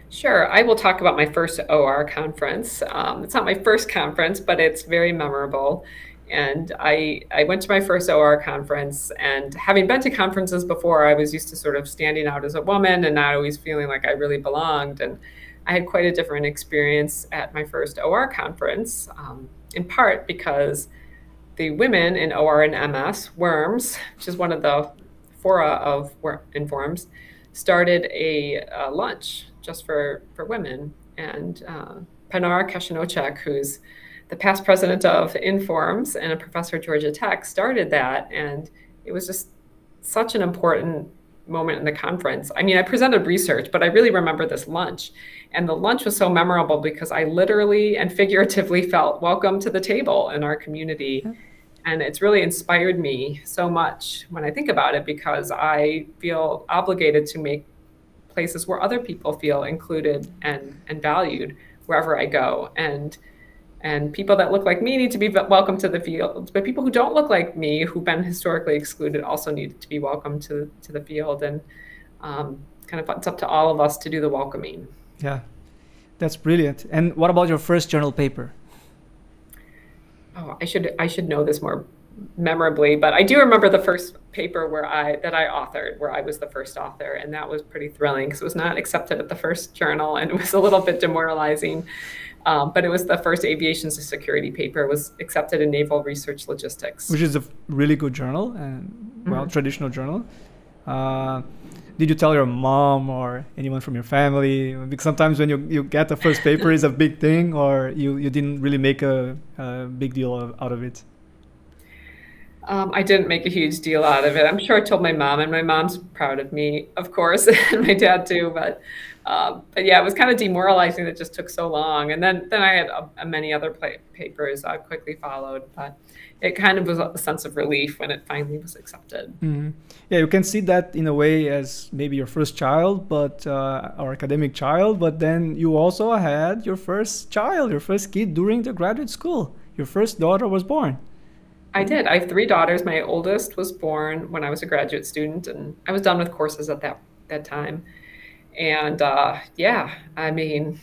Sure. I will talk about my first OR conference. Um, it's not my first conference, but it's very memorable. And I, I went to my first OR conference, and having been to conferences before, I was used to sort of standing out as a woman and not always feeling like I really belonged. And I had quite a different experience at my first OR conference, um, in part because the women in OR and MS, WORMS, which is one of the fora of Informs, started a, a lunch just for, for women. And uh, Pinar Keskinocak, who's the past president of Informs and a professor at Georgia Tech, started that. And it was just such an important moment in the conference. I mean, I presented research, but I really remember this lunch. And the lunch was so memorable because I literally and figuratively <laughs> felt welcome to the table in our community. And it's really inspired me so much when I think about it because I feel obligated to make places where other people feel included and and valued wherever I go. And and people that look like me need to be welcome to the field, but people who don't look like me, who've been historically excluded, also need to be welcome to to the field. And um, kind of it's up to all of us to do the welcoming. Yeah, that's brilliant. And what about your first journal paper? Oh, I should I should know this more memorably, but I do remember the first paper where I that I authored, where I was the first author, and that was pretty thrilling because it was not accepted at the first journal, and it was a little bit demoralizing. Um, but it was the first aviation security paper was accepted in Naval Research Logistics, which is a really good journal and well mm-hmm. traditional journal. Uh, did you tell your mom or anyone from your family? Because sometimes when you, you get the first paper is a big thing, or you, you didn't really make a, a big deal out of it. Um, I didn't make a huge deal out of it. I'm sure I told my mom, and my mom's proud of me, of course, <laughs> and my dad too. But um, but yeah, it was kind of demoralizing. It just took so long, and then then I had uh, many other papers I quickly followed. But it kind of was a sense of relief when it finally was accepted. Mm-hmm. Yeah, you can see that in a way as maybe your first child, but uh, or academic child. But then you also had your first child, your first kid during the graduate school. Your first daughter was born. I did. I have three daughters. My oldest was born when I was a graduate student, and I was done with courses at that that time. And uh, yeah, I mean,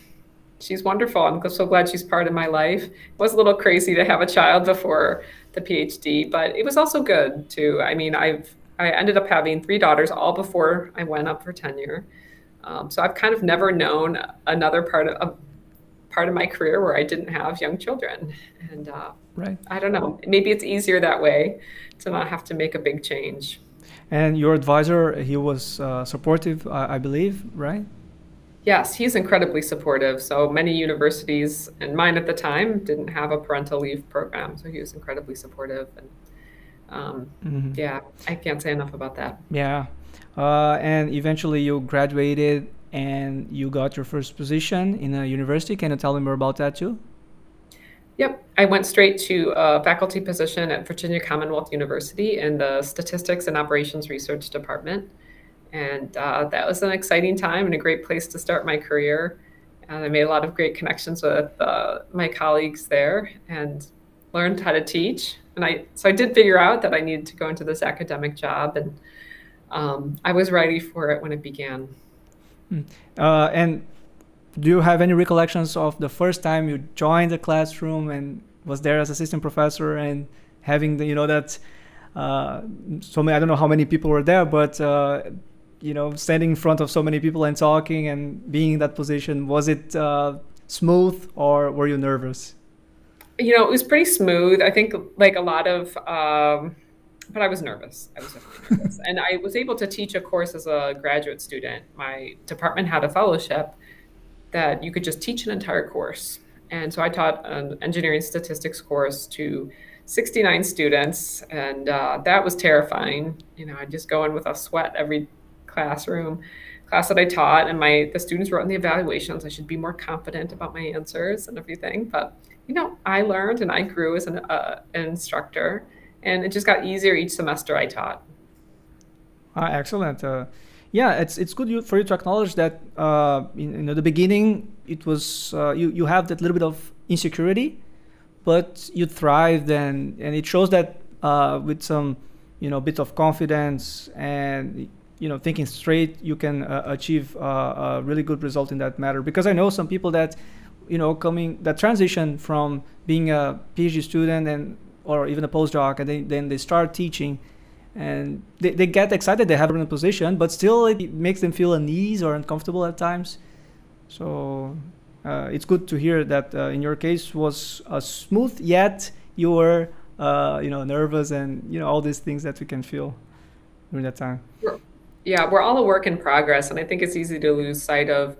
she's wonderful. I'm so glad she's part of my life. It was a little crazy to have a child before the PhD, but it was also good too. I mean, I've I ended up having three daughters all before I went up for tenure. Um, so I've kind of never known another part of, a part of my career where I didn't have young children. And uh, right. I don't know, maybe it's easier that way to not have to make a big change. And your advisor, he was uh, supportive, I, I believe, right? Yes, he's incredibly supportive. So many universities, and mine at the time, didn't have a parental leave program. So he was incredibly supportive. And um, mm-hmm. yeah, I can't say enough about that. Yeah. Uh, and eventually you graduated and you got your first position in a university. Can you tell me more about that too? Yep, I went straight to a faculty position at Virginia Commonwealth University in the Statistics and Operations Research Department. And uh, that was an exciting time and a great place to start my career. And I made a lot of great connections with uh, my colleagues there and learned how to teach. And I so I did figure out that I needed to go into this academic job, and um, I was ready for it when it began. Hmm. Uh, and do you have any recollections of the first time you joined the classroom and was there as assistant professor and having the, you know that uh, so many, I don't know how many people were there, but uh, you know, standing in front of so many people and talking and being in that position, was it uh, smooth or were you nervous? You know, it was pretty smooth. I think like a lot of, um, but I was nervous. I was nervous, and I was able to teach a course as a graduate student. My department had a fellowship that you could just teach an entire course, and so I taught an engineering statistics course to 69 students, and uh, that was terrifying. You know, I'd just go in with a sweat every classroom class that I taught, and my the students wrote in the evaluations. I should be more confident about my answers and everything. But you know, I learned and I grew as an, uh, instructor, and it just got easier each semester I taught. Ah, excellent. Uh, yeah, it's it's good for you to acknowledge that uh, in, in, the beginning it was uh, you you have that little bit of insecurity but you thrived and and it shows that uh, with some you know bit of confidence and you know thinking straight you can uh, achieve uh, a really good result in that matter. Because i know some people that you know coming that transition from being a phd student and or even a postdoc and then they start teaching and they, they get excited they have a position but still it makes them feel uneasy or uncomfortable at times. So uh, it's good to hear that uh, in your case was smooth yet you were uh, you know nervous and you know all these things that we can feel during that time. Yeah we're all a work in progress and i think it's easy to lose sight of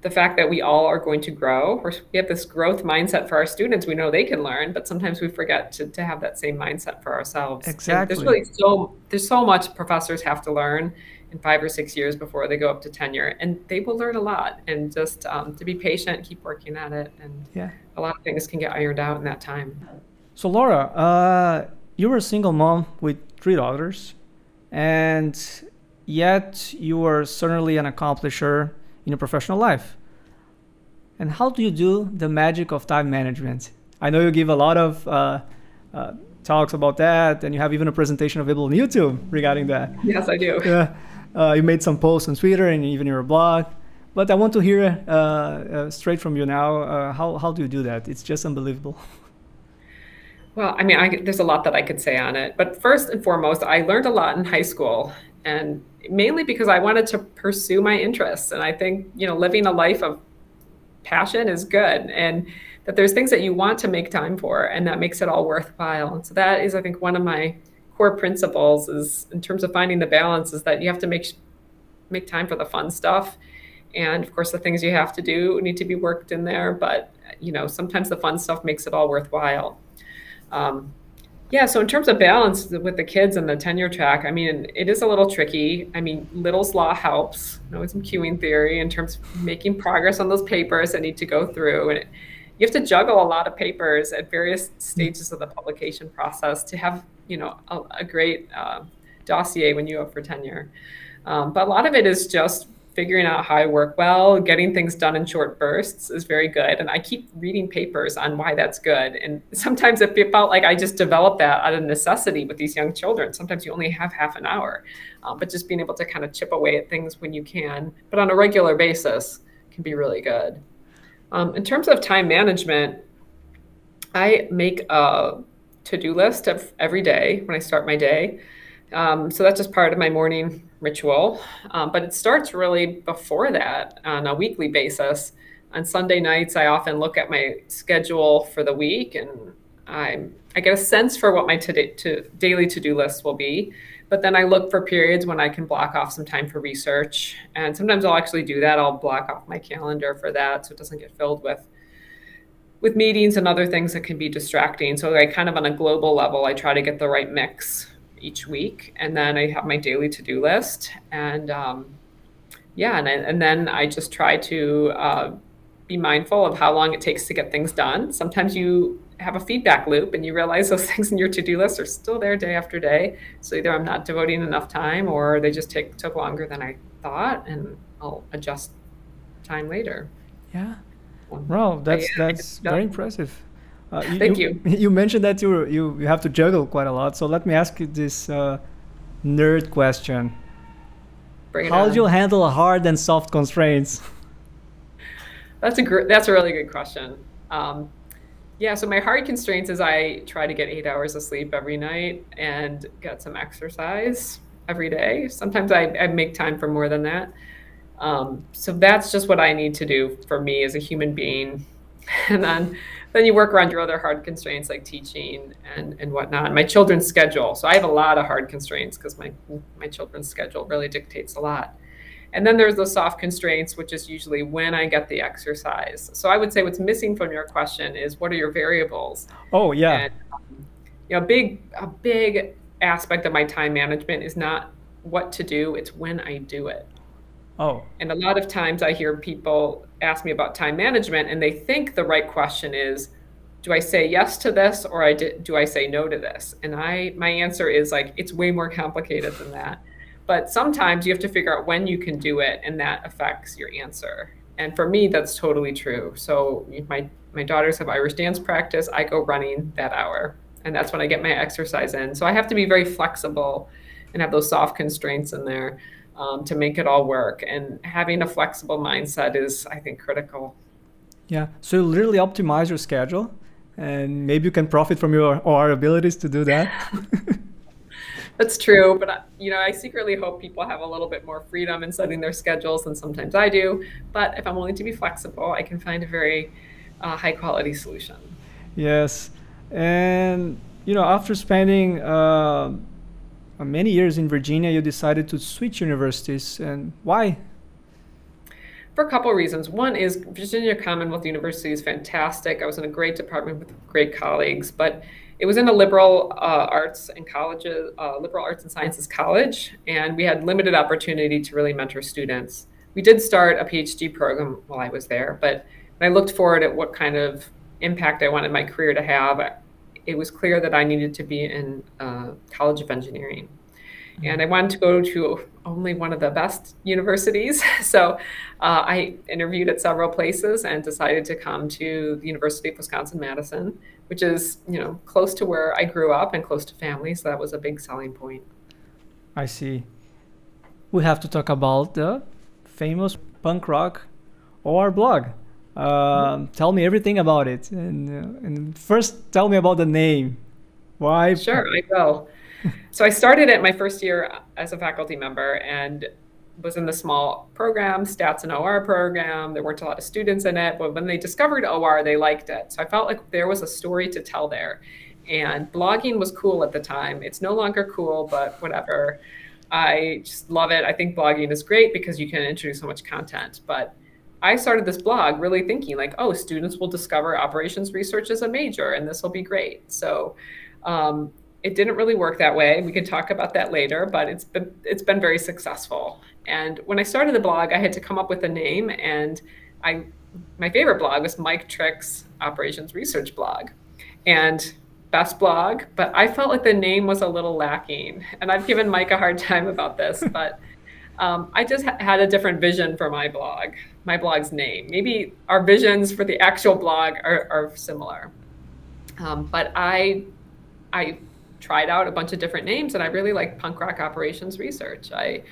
the fact that we all are going to grow. We're, we have this growth mindset for our students. We know they can learn but sometimes we forget to, to have that same mindset for ourselves. Exactly and there's really so there's so much professors have to learn in five or six years before they go up to tenure and they will learn a lot. And just um, to be patient keep working at it and yeah. a lot of things can get ironed out in that time. So laura uh, you were a single mom with three daughters and yet you were certainly an accomplisher in your professional life and how do you do the magic of time management i know you give a lot of uh, uh, talks about that and you have even a presentation available on youtube regarding that yes i do uh, you made some posts on Twitter and even your blog. But I want to hear uh, uh, straight from you now. Uh, how, how do you do that? It's just unbelievable. <laughs> Well, I mean, I, there's a lot that I could say on it. But first and foremost, I learned a lot in high school, and mainly because I wanted to pursue my interests. And I think, you know, living a life of passion is good. And that there's things that you want to make time for, and that makes it all worthwhile. And so that is, I think, one of my core principles is in terms of finding the balance is that you have to make make time for the fun stuff and of course the things you have to do need to be worked in there but you know sometimes the fun stuff makes it all worthwhile um, yeah so in terms of balance with the kids and the tenure track i mean it is a little tricky i mean little's law helps you know some queuing theory in terms of making progress on those papers that need to go through and it, you have to juggle a lot of papers at various stages of the publication process to have you know a, a great uh, dossier when you go for tenure. Um, but a lot of it is just figuring out how I work well, getting things done in short bursts is very good. And I keep reading papers on why that's good. And sometimes it felt like I just developed that out of necessity with these young children. Sometimes you only have half an hour, um, but just being able to kind of chip away at things when you can, but on a regular basis can be really good. Um, in terms of time management, I make a to-do list of every day when I start my day. Um, so that's just part of my morning ritual. Um, but it starts really before that on a weekly basis. On Sunday nights, I often look at my schedule for the week and I I get a sense for what my to, to daily to-do list will be. But then I look for periods when I can block off some time for research. And sometimes I'll actually do that. I'll block off my calendar for that so it doesn't get filled with with meetings and other things that can be distracting. So I kind of on a global level, I try to get the right mix each week. And then I have my daily to-do list. And um, yeah, and, and then I just try to uh, be mindful of how long it takes to get things done. Sometimes you have a feedback loop and you realize <laughs> those things in your to-do list are still there day after day. So either I'm not devoting enough time or they just take took longer than I thought and I'll adjust time later. Yeah. Wow, that's that's <laughs> very impressive. Uh, you, Thank you. you. <laughs> You mentioned that you you you have to juggle quite a lot. So let me ask you this uh, nerd question. How do you handle hard and soft constraints? <laughs> That's a gr- that's a really good question. Um, yeah, so my hard constraints is I try to get eight hours of sleep every night and get some exercise every day. Sometimes I, I make time for more than that. Um, so that's just what I need to do for me as a human being. <laughs> And then then you work around your other hard constraints like teaching and, and whatnot. My children's schedule. So I have a lot of hard constraints because my my children's schedule really dictates a lot. And then there's the soft constraints, which is usually when I get the exercise. So I would say what's missing from your question is what are your variables? Oh yeah. And, um, you know, big a big aspect of my time management is not what to do; it's when I do it. Oh. And a lot of times I hear people ask me about time management, and they think the right question is, do I say yes to this or I do I say no to this? And I my answer is like it's way more complicated than that. But sometimes you have to figure out when you can do it, and that affects your answer. And for me, that's totally true. So my my daughters have Irish dance practice. I go running that hour, and that's when I get my exercise in. So I have to be very flexible and have those soft constraints in there um, to make it all work. And having a flexible mindset is, I think, critical. Yeah. So you literally optimize your schedule, and maybe you can profit from your our abilities to do that. <laughs> That's true, but you know, I secretly hope people have a little bit more freedom in setting their schedules than sometimes I do. But if I'm willing to be flexible, I can find a very uh, high quality solution. Yes, and you know, after spending uh, many years in Virginia, you decided to switch universities, and why? For a couple of reasons. One is Virginia Commonwealth University is fantastic. I was in a great department with great colleagues, but it was in a liberal uh, arts and colleges, uh, liberal arts and sciences college, and we had limited opportunity to really mentor students. We did start a PhD program while I was there, but I looked forward at what kind of impact I wanted my career to have, it was clear that I needed to be in uh, College of Engineering. And I wanted to go to only one of the best universities. <laughs> So uh, I interviewed at several places and decided to come to the University of Wisconsin Madison, which is you know close to where I grew up and close to family. So that was a big selling point. I see. We have to talk about the famous punk rock OR blog. Uh, tell me everything about it, and uh, and first tell me about the name. Why? Sure, I will. so I started it my first year as a faculty member and was in the small program, stats and OR program. There weren't a lot of students in it, but when they discovered OR, they liked it. So I felt like there was a story to tell there. And blogging was cool at the time. It's no longer cool, but whatever. I just love it. I think blogging is great because you can introduce so much content. But I started this blog really thinking like, oh, students will discover operations research as a major, and this will be great. So um, it didn't really work that way. We can talk about that later, but it's been it's been very successful. And when I started the blog, I had to come up with a name, and I my favorite blog was Mike Trick's Operations Research blog, and best blog. But I felt like the name was a little lacking, and I've given Mike a hard <laughs> time about this, but. Um, I just ha- had a different vision for my blog, my blog's name. Maybe our visions for the actual blog are, are similar. Um, but I, I tried out a bunch of different names, and I really like punk rock operations research. I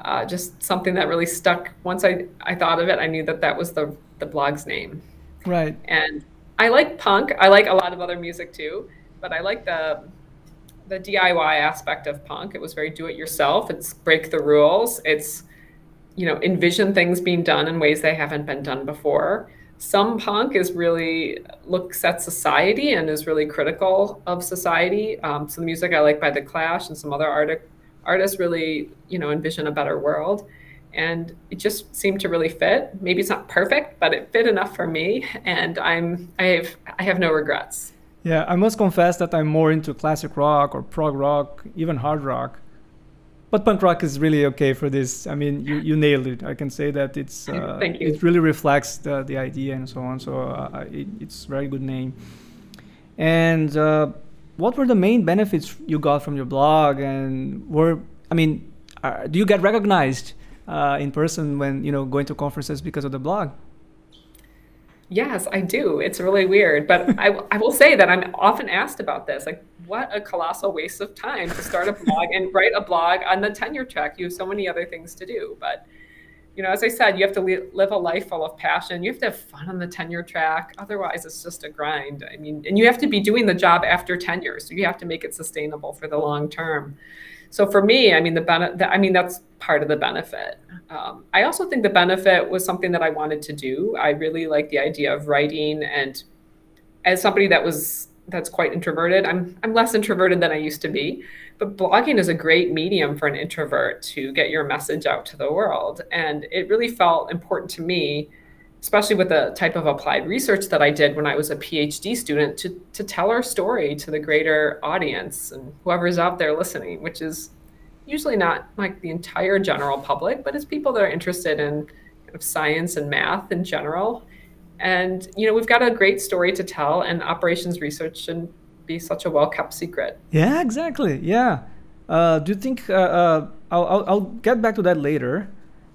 uh, just something that really stuck. Once I, I thought of it, I knew that that was the the blog's name. Right. And I like punk. I like a lot of other music too, but I like the the DIY aspect of punk. It was very do it yourself. It's break the rules. It's you know envision things being done in ways they haven't been done before some punk is really looks at society and is really critical of society. Um, some music I like by The Clash and some other art- artists really, you know, envision a better world. And it just seemed to really fit. Maybe it's not perfect, but it fit enough for me, <laughs> and I'm I have I have no regrets. Yeah, I must confess that I'm more into classic rock or prog rock, even hard rock but punk rock is really okay for this. I mean, you, you nailed it. I can say that it's <laughs> uh, Thank you. it really reflects the, the idea and so on. So uh, it, it's very good name. And uh, what were the main benefits you got from your blog? And were I mean, uh, do you get recognized uh, in person when you know going to conferences because of the blog? Yes, I do. It's really weird, but <laughs> I, I will say that I'm often asked about this. Like, what a colossal waste of time to start a blog and write a blog on the tenure track. You have so many other things to do. But you know, as I said, you have to live a life full of passion. You have to have fun on the tenure track. Otherwise, it's just a grind. I mean, and you have to be doing the job after tenure. So you have to make it sustainable for the long term. So for me, I mean, the benefit, I mean, that's part of the benefit. Um, I also think the benefit was something that I wanted to do. I really like the idea of writing and as somebody that was that's quite introverted. I'm I'm less introverted than I used to be, but blogging is a great medium for an introvert to get your message out to the world. And it really felt important to me, especially with the type of applied research that I did when I was a PhD student, to to tell our story to the greater audience and whoever's out there listening, which is usually not like the entire general public, but it's people that are interested in kind of science and math in general and you know, we've got a great story to tell, and operations research shouldn't be such a well-kept secret. Yeah, exactly. Yeah. Uh, do you think uh, uh, I'll, I'll, get back to that later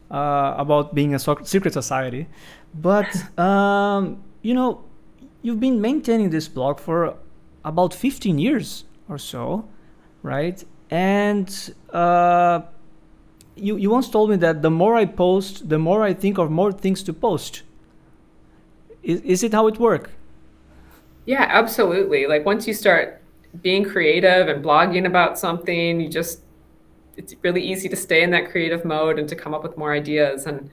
uh, about being a secret society, but <laughs> um, you know, you've been maintaining this blog for about 15 years or so, right? And uh, you you once told me that the more I post, the more I think of more things to post is, is it how it works? Yeah, absolutely. Like once you start being creative and blogging about something, you just it's really easy to stay in that creative mode and to come up with more ideas and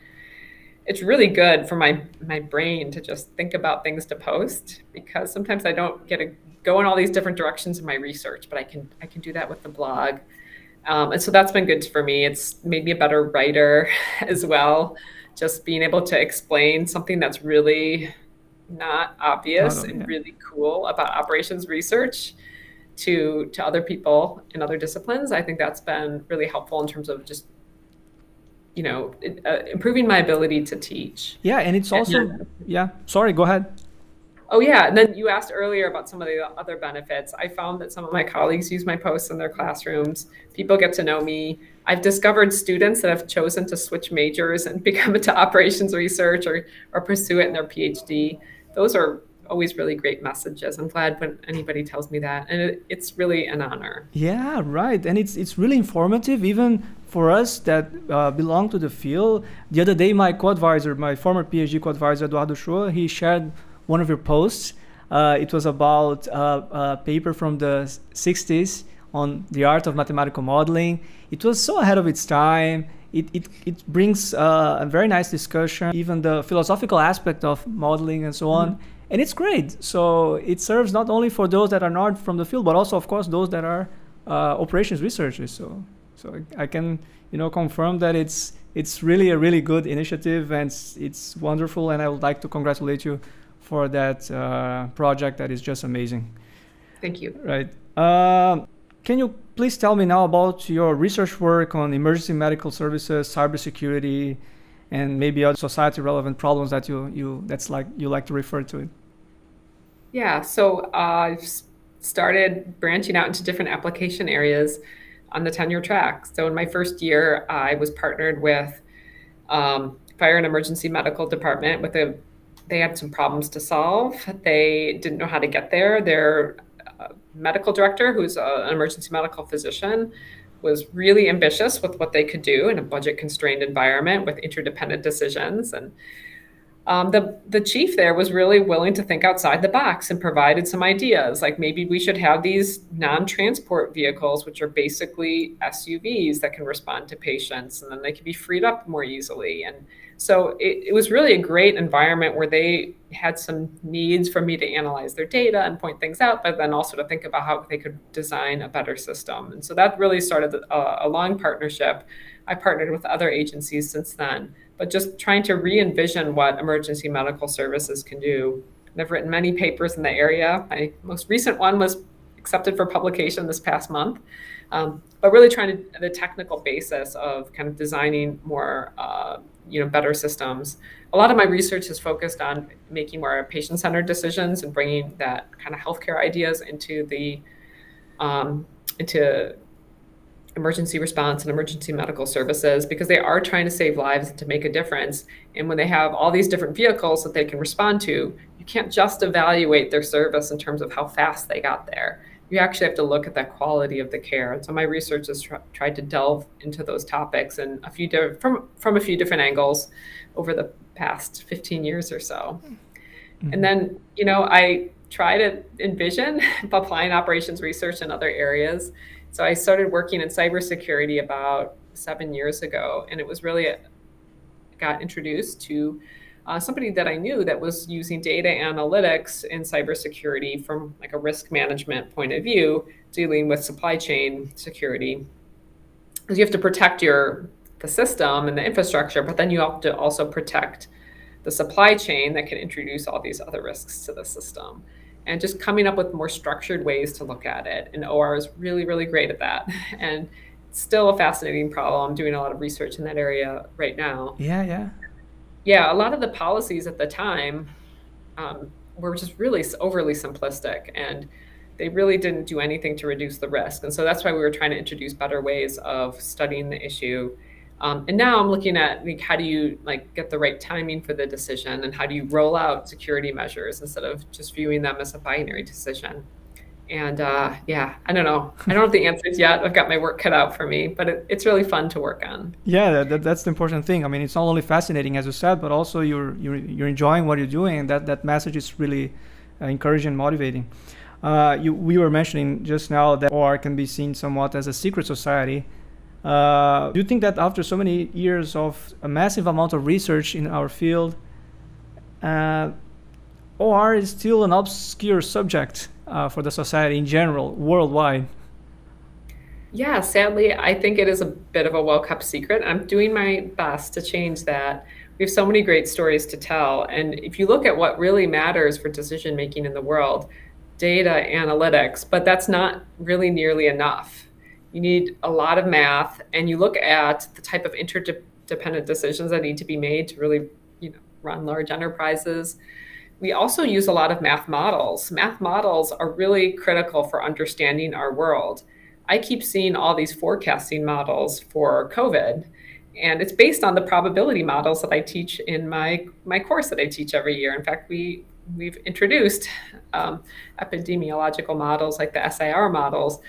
it's really good for my my brain to just think about things to post because sometimes I don't get to go in all these different directions in my research, but I can I can do that with the blog. Um, and so that's been good for me. It's made me a better writer <laughs> as well just being able to explain something that's really not obvious and yeah. really cool about operations research to to other people in other disciplines i think that's been really helpful in terms of just you know uh, improving my ability to teach. Yeah and it's also yeah sorry go ahead Oh yeah, and then you asked earlier about some of the other benefits. I found that some of my colleagues use my posts in their classrooms. People get to know me. I've discovered students that have chosen to switch majors and <laughs> become into operations research or or pursue it in their PhD. Those are always really great messages. I'm glad when anybody tells me that, and it, it's really an honor. Yeah, right, and it's it's really informative even for us that uh, belong to the field. The other day, my co-advisor, my former PhD co-advisor Eduardo Uchoa, he shared one of your posts. Uh, it was about uh, a paper from the 60s on the art of mathematical modeling. It was so ahead of its time. It, it, it brings uh, a very nice discussion, even the philosophical aspect of modeling and so on. Mm-hmm. And it's great. So it serves not only for those that are not from the field, but also, of course, those that are uh, operations researchers. So, so I can, you know, confirm that it's it's really a really good initiative and it's, it's wonderful. And I would like to congratulate you for that uh, project that is just amazing. Thank you. Right. Uh, can you please tell me now about your research work on emergency medical services, cybersecurity, and maybe other society relevant problems that you, you that's like you like to refer to it? Yeah. So uh, I've started branching out into different application areas on the tenure track. So in my first year, I was partnered with um, fire and emergency medical department with a they had some problems to solve. They didn't know how to get there. Their uh, medical director, who's a, an emergency medical physician, was really ambitious with what they could do in a budget constrained environment with interdependent decisions. And um, the the chief there was really willing to think outside the box and provided some ideas, like maybe we should have these non-transport vehicles, which are basically SUVs that can respond to patients, and then they can be freed up more easily. And so it, it was really a great environment where they had some needs for me to analyze their data and point things out, but then also to think about how they could design a better system. And so that really started a, a long partnership. I partnered with other agencies since then but just trying to re envision what emergency medical services can do. And I've written many papers in the area. My most recent one was accepted for publication this past month. Um, but really trying to the technical basis of kind of designing more, uh, you know, better systems. A lot of my research is focused on making more patient-centered decisions and bringing that kind of healthcare ideas into the um, into emergency response and emergency medical services because they are trying to save lives and to make a difference. And when they have all these different vehicles that they can respond to, you can't just evaluate their service in terms of how fast they got there. you actually have to look at the quality of the care. And so my research has tr- tried to delve into those topics and a few di- from from a few different angles over the past 15 years or so. Mm-hmm. And then, you know, I try to envision <laughs> applying operations research in other areas. So I started working in cybersecurity about seven years ago, and it was really a, got introduced to uh, somebody that I knew that was using data analytics in cybersecurity from like a risk management point of view, dealing with supply chain security. Because you have to protect your the system and the infrastructure, but then you have to also protect the supply chain that can introduce all these other risks to the system. And just coming up with more structured ways to look at it. And OR is really, really great at that. <laughs> And still a fascinating problem. I'm doing a lot of research in that area right now. Yeah, yeah. Yeah, a lot of the policies at the time um, were just really overly simplistic and they really didn't do anything to reduce the risk. And so that's why we were trying to introduce better ways of studying the issue. Um, and now I'm looking at like how do you like get the right timing for the decision and how do you roll out security measures instead of just viewing them as a binary decision. And uh, yeah, I don't know. I don't have the answers yet. I've got my work cut out for me, but it, it's really fun to work on. Yeah, that, that's the important thing. I mean, it's not only fascinating, as you said, but also you're you're, you're enjoying what you're doing, and that, that message is really uh, encouraging and motivating. Uh, you, we were mentioning just now that OR can be seen somewhat as a secret society. Uh, do you think that after so many years of a massive amount of research in our field, uh, OR is still an obscure subject uh, for the society in general, worldwide? Yeah, sadly, I think it is a bit of a well kept secret. I'm doing my best to change that. We have so many great stories to tell. And if you look at what really matters for decision making in the world, data analytics, but that's not really nearly enough. You need a lot of math, and you look at the type of interdependent decisions that need to be made to really you know, run large enterprises we also use a lot of math models. Math models are really critical for understanding our world. I keep seeing all these forecasting models for COVID, and it's based on the probability models that I teach in my my course that I teach every year. In fact, we we've introduced um, epidemiological models like the SIR models,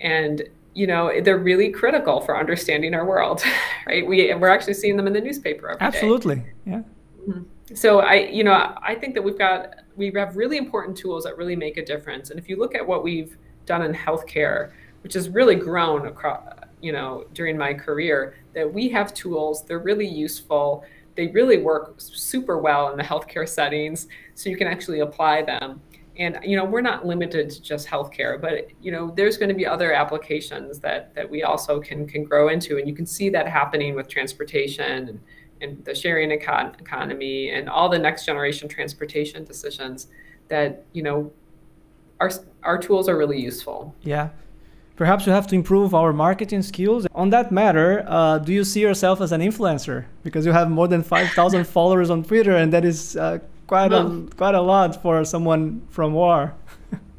and you know they're really critical for understanding our world, <laughs> right? We we're actually seeing them in the newspaper every Absolutely, day. yeah. Mm-hmm so I, you know, I think that we've got we have really important tools that really make a difference. And if you look at what we've done in healthcare, which has really grown across, you know, during my career, that we have tools. They're really useful. They really work super well in the healthcare settings, so you can actually apply them. And you know, we're not limited to just healthcare, but you know, there's going to be other applications that that we also can can grow into, and you can see that happening with transportation and and the sharing econ- economy and all the next generation transportation decisions that you know our our tools are really useful. Yeah. Perhaps we have to improve our marketing skills. On that matter uh, do you see yourself as an influencer? Because you have more than 5000 <laughs> followers on twitter and that is uh, quite a quite a lot for someone from OR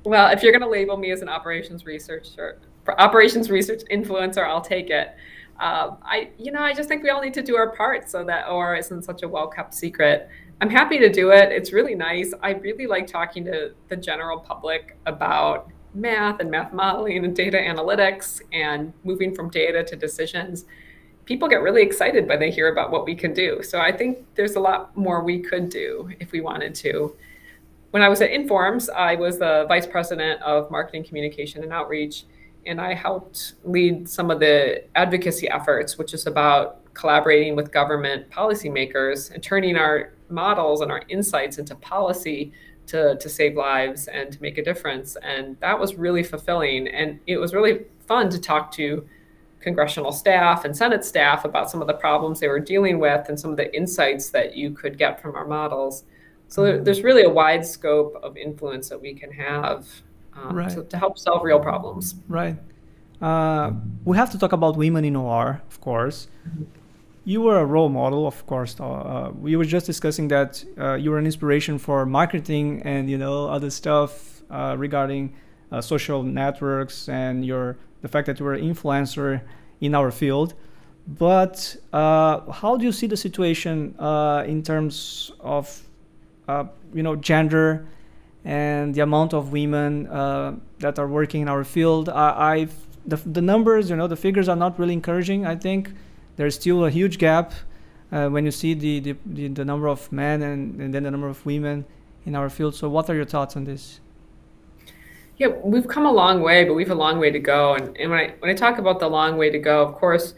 well if you're going to label me as an operations researcher operations research influencer i'll take it uh, I, you know, I just think we all need to do our part so that OR isn't such a well kept secret. I'm happy to do it. It's really nice. I really like talking to the general public about math and math modeling and data analytics and moving from data to decisions. People get really excited when they hear about what we can do. So I think there's a lot more we could do if we wanted to. When I was at INFORMS, I was the vice president of marketing, communication, and outreach and I helped lead some of the advocacy efforts, which is about collaborating with government policymakers and turning our models and our insights into policy to, to save lives and to make a difference. And that was really fulfilling. And it was really fun to talk to congressional staff and Senate staff about some of the problems they were dealing with and some of the insights that you could get from our models. So mm-hmm. there's really a wide scope of influence that we can have um, right. to, to help solve real problems. Right. Uh, we have to talk about women in OR, of course. Mm-hmm. You were a role model, of course. Uh, uh, we were just discussing that uh, you were an inspiration for marketing and you know other stuff uh, regarding uh, social networks and your the fact that you were an influencer in our field. But how do you see the situation in terms of you know gender and the amount of women uh, that are working in our field. I, the, the numbers, you know, the figures are not really encouraging. I think there's still a huge gap uh, when you see the, the, the, the, number of men and, and then the number of women in our field. So, what are your thoughts on this? Yeah, we've come a long way, but we have a long way to go. And, and when I when I talk about the long way to go, of course,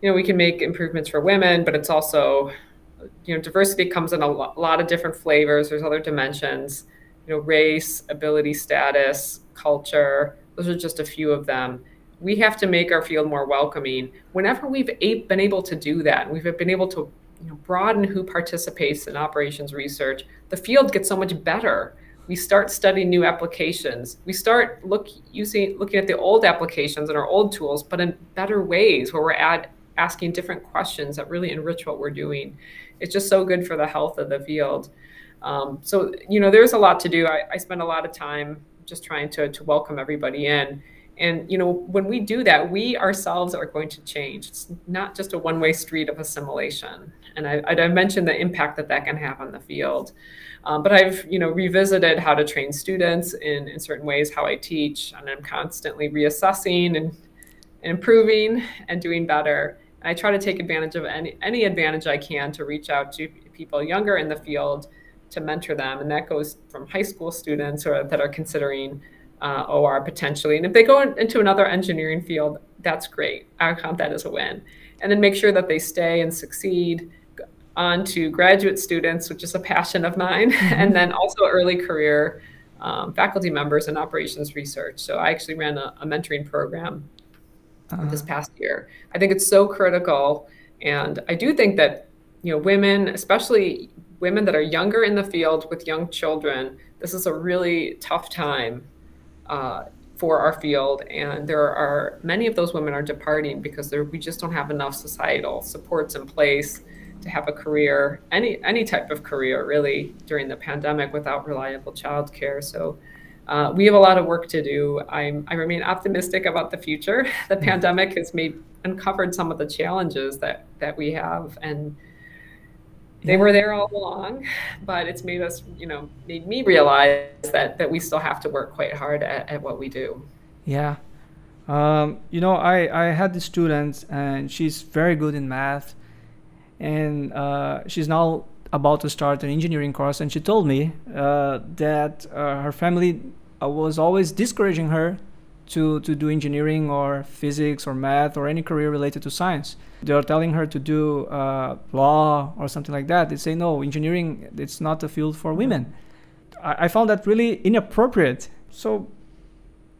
you know, we can make improvements for women, but it's also, you know, diversity comes in a lot of different flavors. There's other dimensions, you know, race, ability, status, culture. Those are just a few of them we have to make our field more welcoming. Whenever we've been able to do that, we've been able to you know, broaden who participates in operations research, the field gets so much better. We start studying new applications. We start look using looking at the old applications and our old tools, but in better ways where we're at asking different questions that really enrich what we're doing. It's just so good for the health of the field. Um, so you know, there's a lot to do. I, I spend a lot of time just trying to to welcome everybody in and you know, when we do that, we ourselves are going to change. It's not just a one-way street of assimilation. And I, I mentioned the impact that that can have on the field. Um, but I've you know revisited how to train students in, in certain ways, how I teach, and I'm constantly reassessing and, improving and doing better. And I try to take advantage of any any advantage I can to reach out to people younger in the field to mentor them, and that goes from high school students or that are considering uh, OR potentially. And if they go in, into another engineering field, that's great. I count that as a win. And then make sure that they stay and succeed on to graduate students, which is a passion of mine, <laughs> mm-hmm. and then also early career um, faculty members in operations research. So I actually ran a, a mentoring program uh-huh. this past year. I think it's so critical. And I do think that, you know, women, especially women that are younger in the field with young children, this is a really tough time uh, for our field. And there are many of those women are departing because we just don't have enough societal supports in place to have a career, any any type of career really during the pandemic without reliable childcare. So uh, we have a lot of work to do. I'm, I remain optimistic about the future. <laughs> The mm-hmm. pandemic has made uncovered some of the challenges that that we have and they were there all along, but it's made us, you know, made me realize that that we still have to work quite hard at, at what we do. Yeah. Um, you know, I, I had this student and she's very good in math and uh, she's now about to start an engineering course and she told me uh, that uh, her family uh, was always discouraging her to, to do engineering or physics or math or any career related to science. They're telling her to do uh, law or something like that. They say, no, engineering, it's not a field for women. I, I found that really inappropriate. So,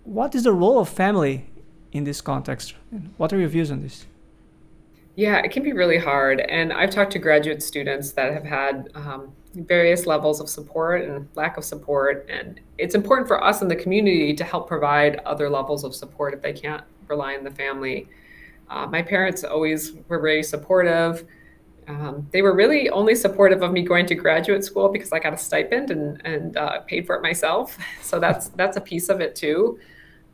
what is the role of family in this context? What are your views on this? Yeah, it can be really hard. And I've talked to graduate students that have had um, various levels of support and lack of support. And it's important for us in the community to help provide other levels of support if they can't rely on the family. Uh, my parents always were very supportive. Um, they were really only supportive of me going to graduate school because I got a stipend and, and uh, paid for it myself. <laughs> So that's that's a piece of it too.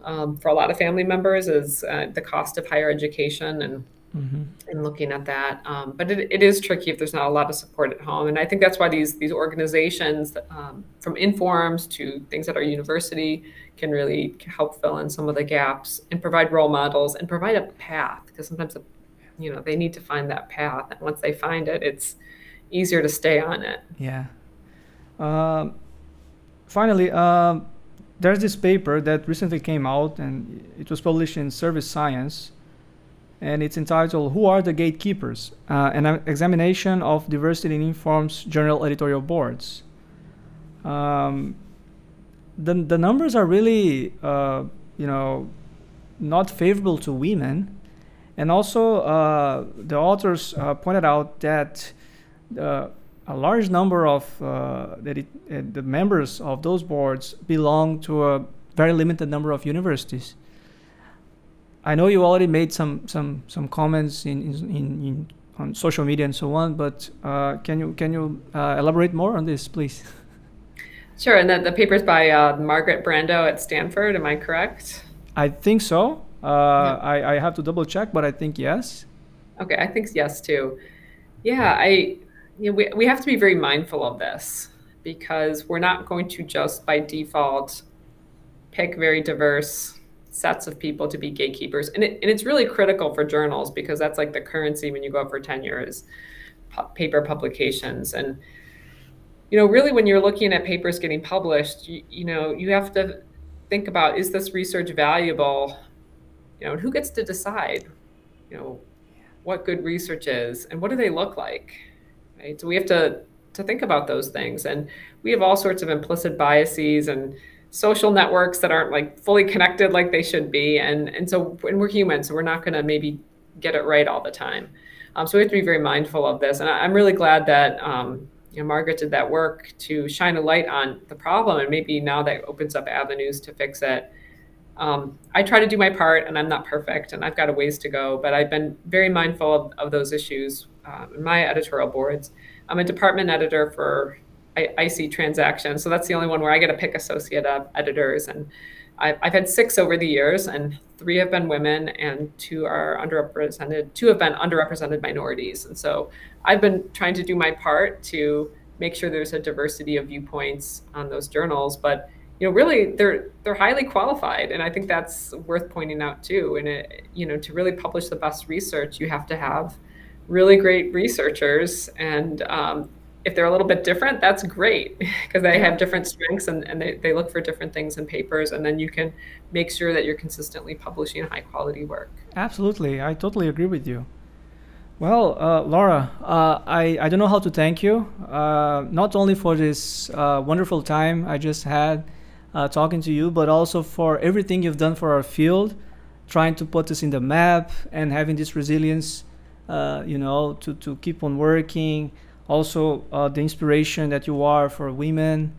Um, for a lot of family members is uh, the cost of higher education and mm-hmm. and looking at that. Um, but it, it is tricky if there's not a lot of support at home, and I think that's why these these organizations, um, from INFORMS to things at our university, can really help fill in some of the gaps and provide role models and provide a path because sometimes, you know, they need to find that path, and once they find it, it's easier to stay on it. Yeah. Um, finally. Um, there's this paper that recently came out and it was published in Service Science and it's entitled Who Are the Gatekeepers? Uh, an examination of diversity in INFORMS journal editorial boards. Um, the, the numbers are really, uh, you know, not favorable to women. And also, uh, the authors uh, pointed out that uh, a large number of uh, that it, the members of those boards belong to a very limited number of universities. I know you already made some some some comments in in, in on social media and so on, but uh, can you can you uh, elaborate more on this, please? <laughs> Sure, and the, the paper's by uh, Margaret Brandeau at Stanford. Am I correct? I think so. Uh, yeah. I, I have to double check, but I think yes. Okay, I think yes too. Yeah, I you know, we, we have to be very mindful of this because we're not going to just by default pick very diverse sets of people to be gatekeepers. And, it, and it's really critical for journals because that's like the currency when you go up for tenure is paper publications. And, you know, really when you're looking at papers getting published, you, you know, you have to think about, is this research valuable? You know, and who gets to decide, you know, what good research is and what do they look like? Right. So we have to to think about those things. And we have all sorts of implicit biases and social networks that aren't like fully connected like they should be. And and so and we're human, so we're not going to maybe get it right all the time. Um, so we have to be very mindful of this. And I, am really glad that um, you know, Margaret did that work to shine a light on the problem, and maybe now that opens up avenues to fix it. Um, I try to do my part, and I'm not perfect, and I've got a ways to go. But I've been very mindful of, of those issues um, in my editorial boards. I'm a department editor for IISE transactions. So that's the only one where I get to pick associate editors. And I've, I've, had six over the years, and three have been women, and two are underrepresented. Two have been underrepresented minorities. And so I've been trying to do my part to make sure there's a diversity of viewpoints on those journals. But you know, really, they're they're highly qualified, and I think that's worth pointing out too. And it, you know, to really publish the best research, you have to have really great researchers and um, if they're a little bit different that's great <laughs> because they have different strengths and, and they, they look for different things in papers and then you can make sure that you're consistently publishing high quality work absolutely i totally agree with you well uh, laura uh, I, I don't know how to thank you uh, not only for this uh, wonderful time i just had uh, talking to you but also for everything you've done for our field trying to put us in the map and having this resilience uh, you know, to, to keep on working. Also, uh, the inspiration that you are for women,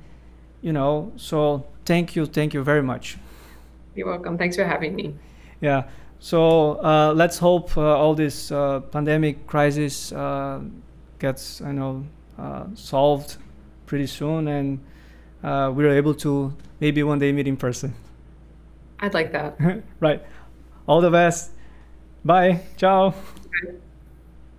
you know. So thank you, thank you very much. You're welcome. Thanks for having me. Yeah. So uh, let's hope uh, all this uh, pandemic crisis gets, you know, solved pretty soon, and we're able to maybe one day meet in person. I'd like that. <laughs> right. All the best. Bye. Ciao. Okay.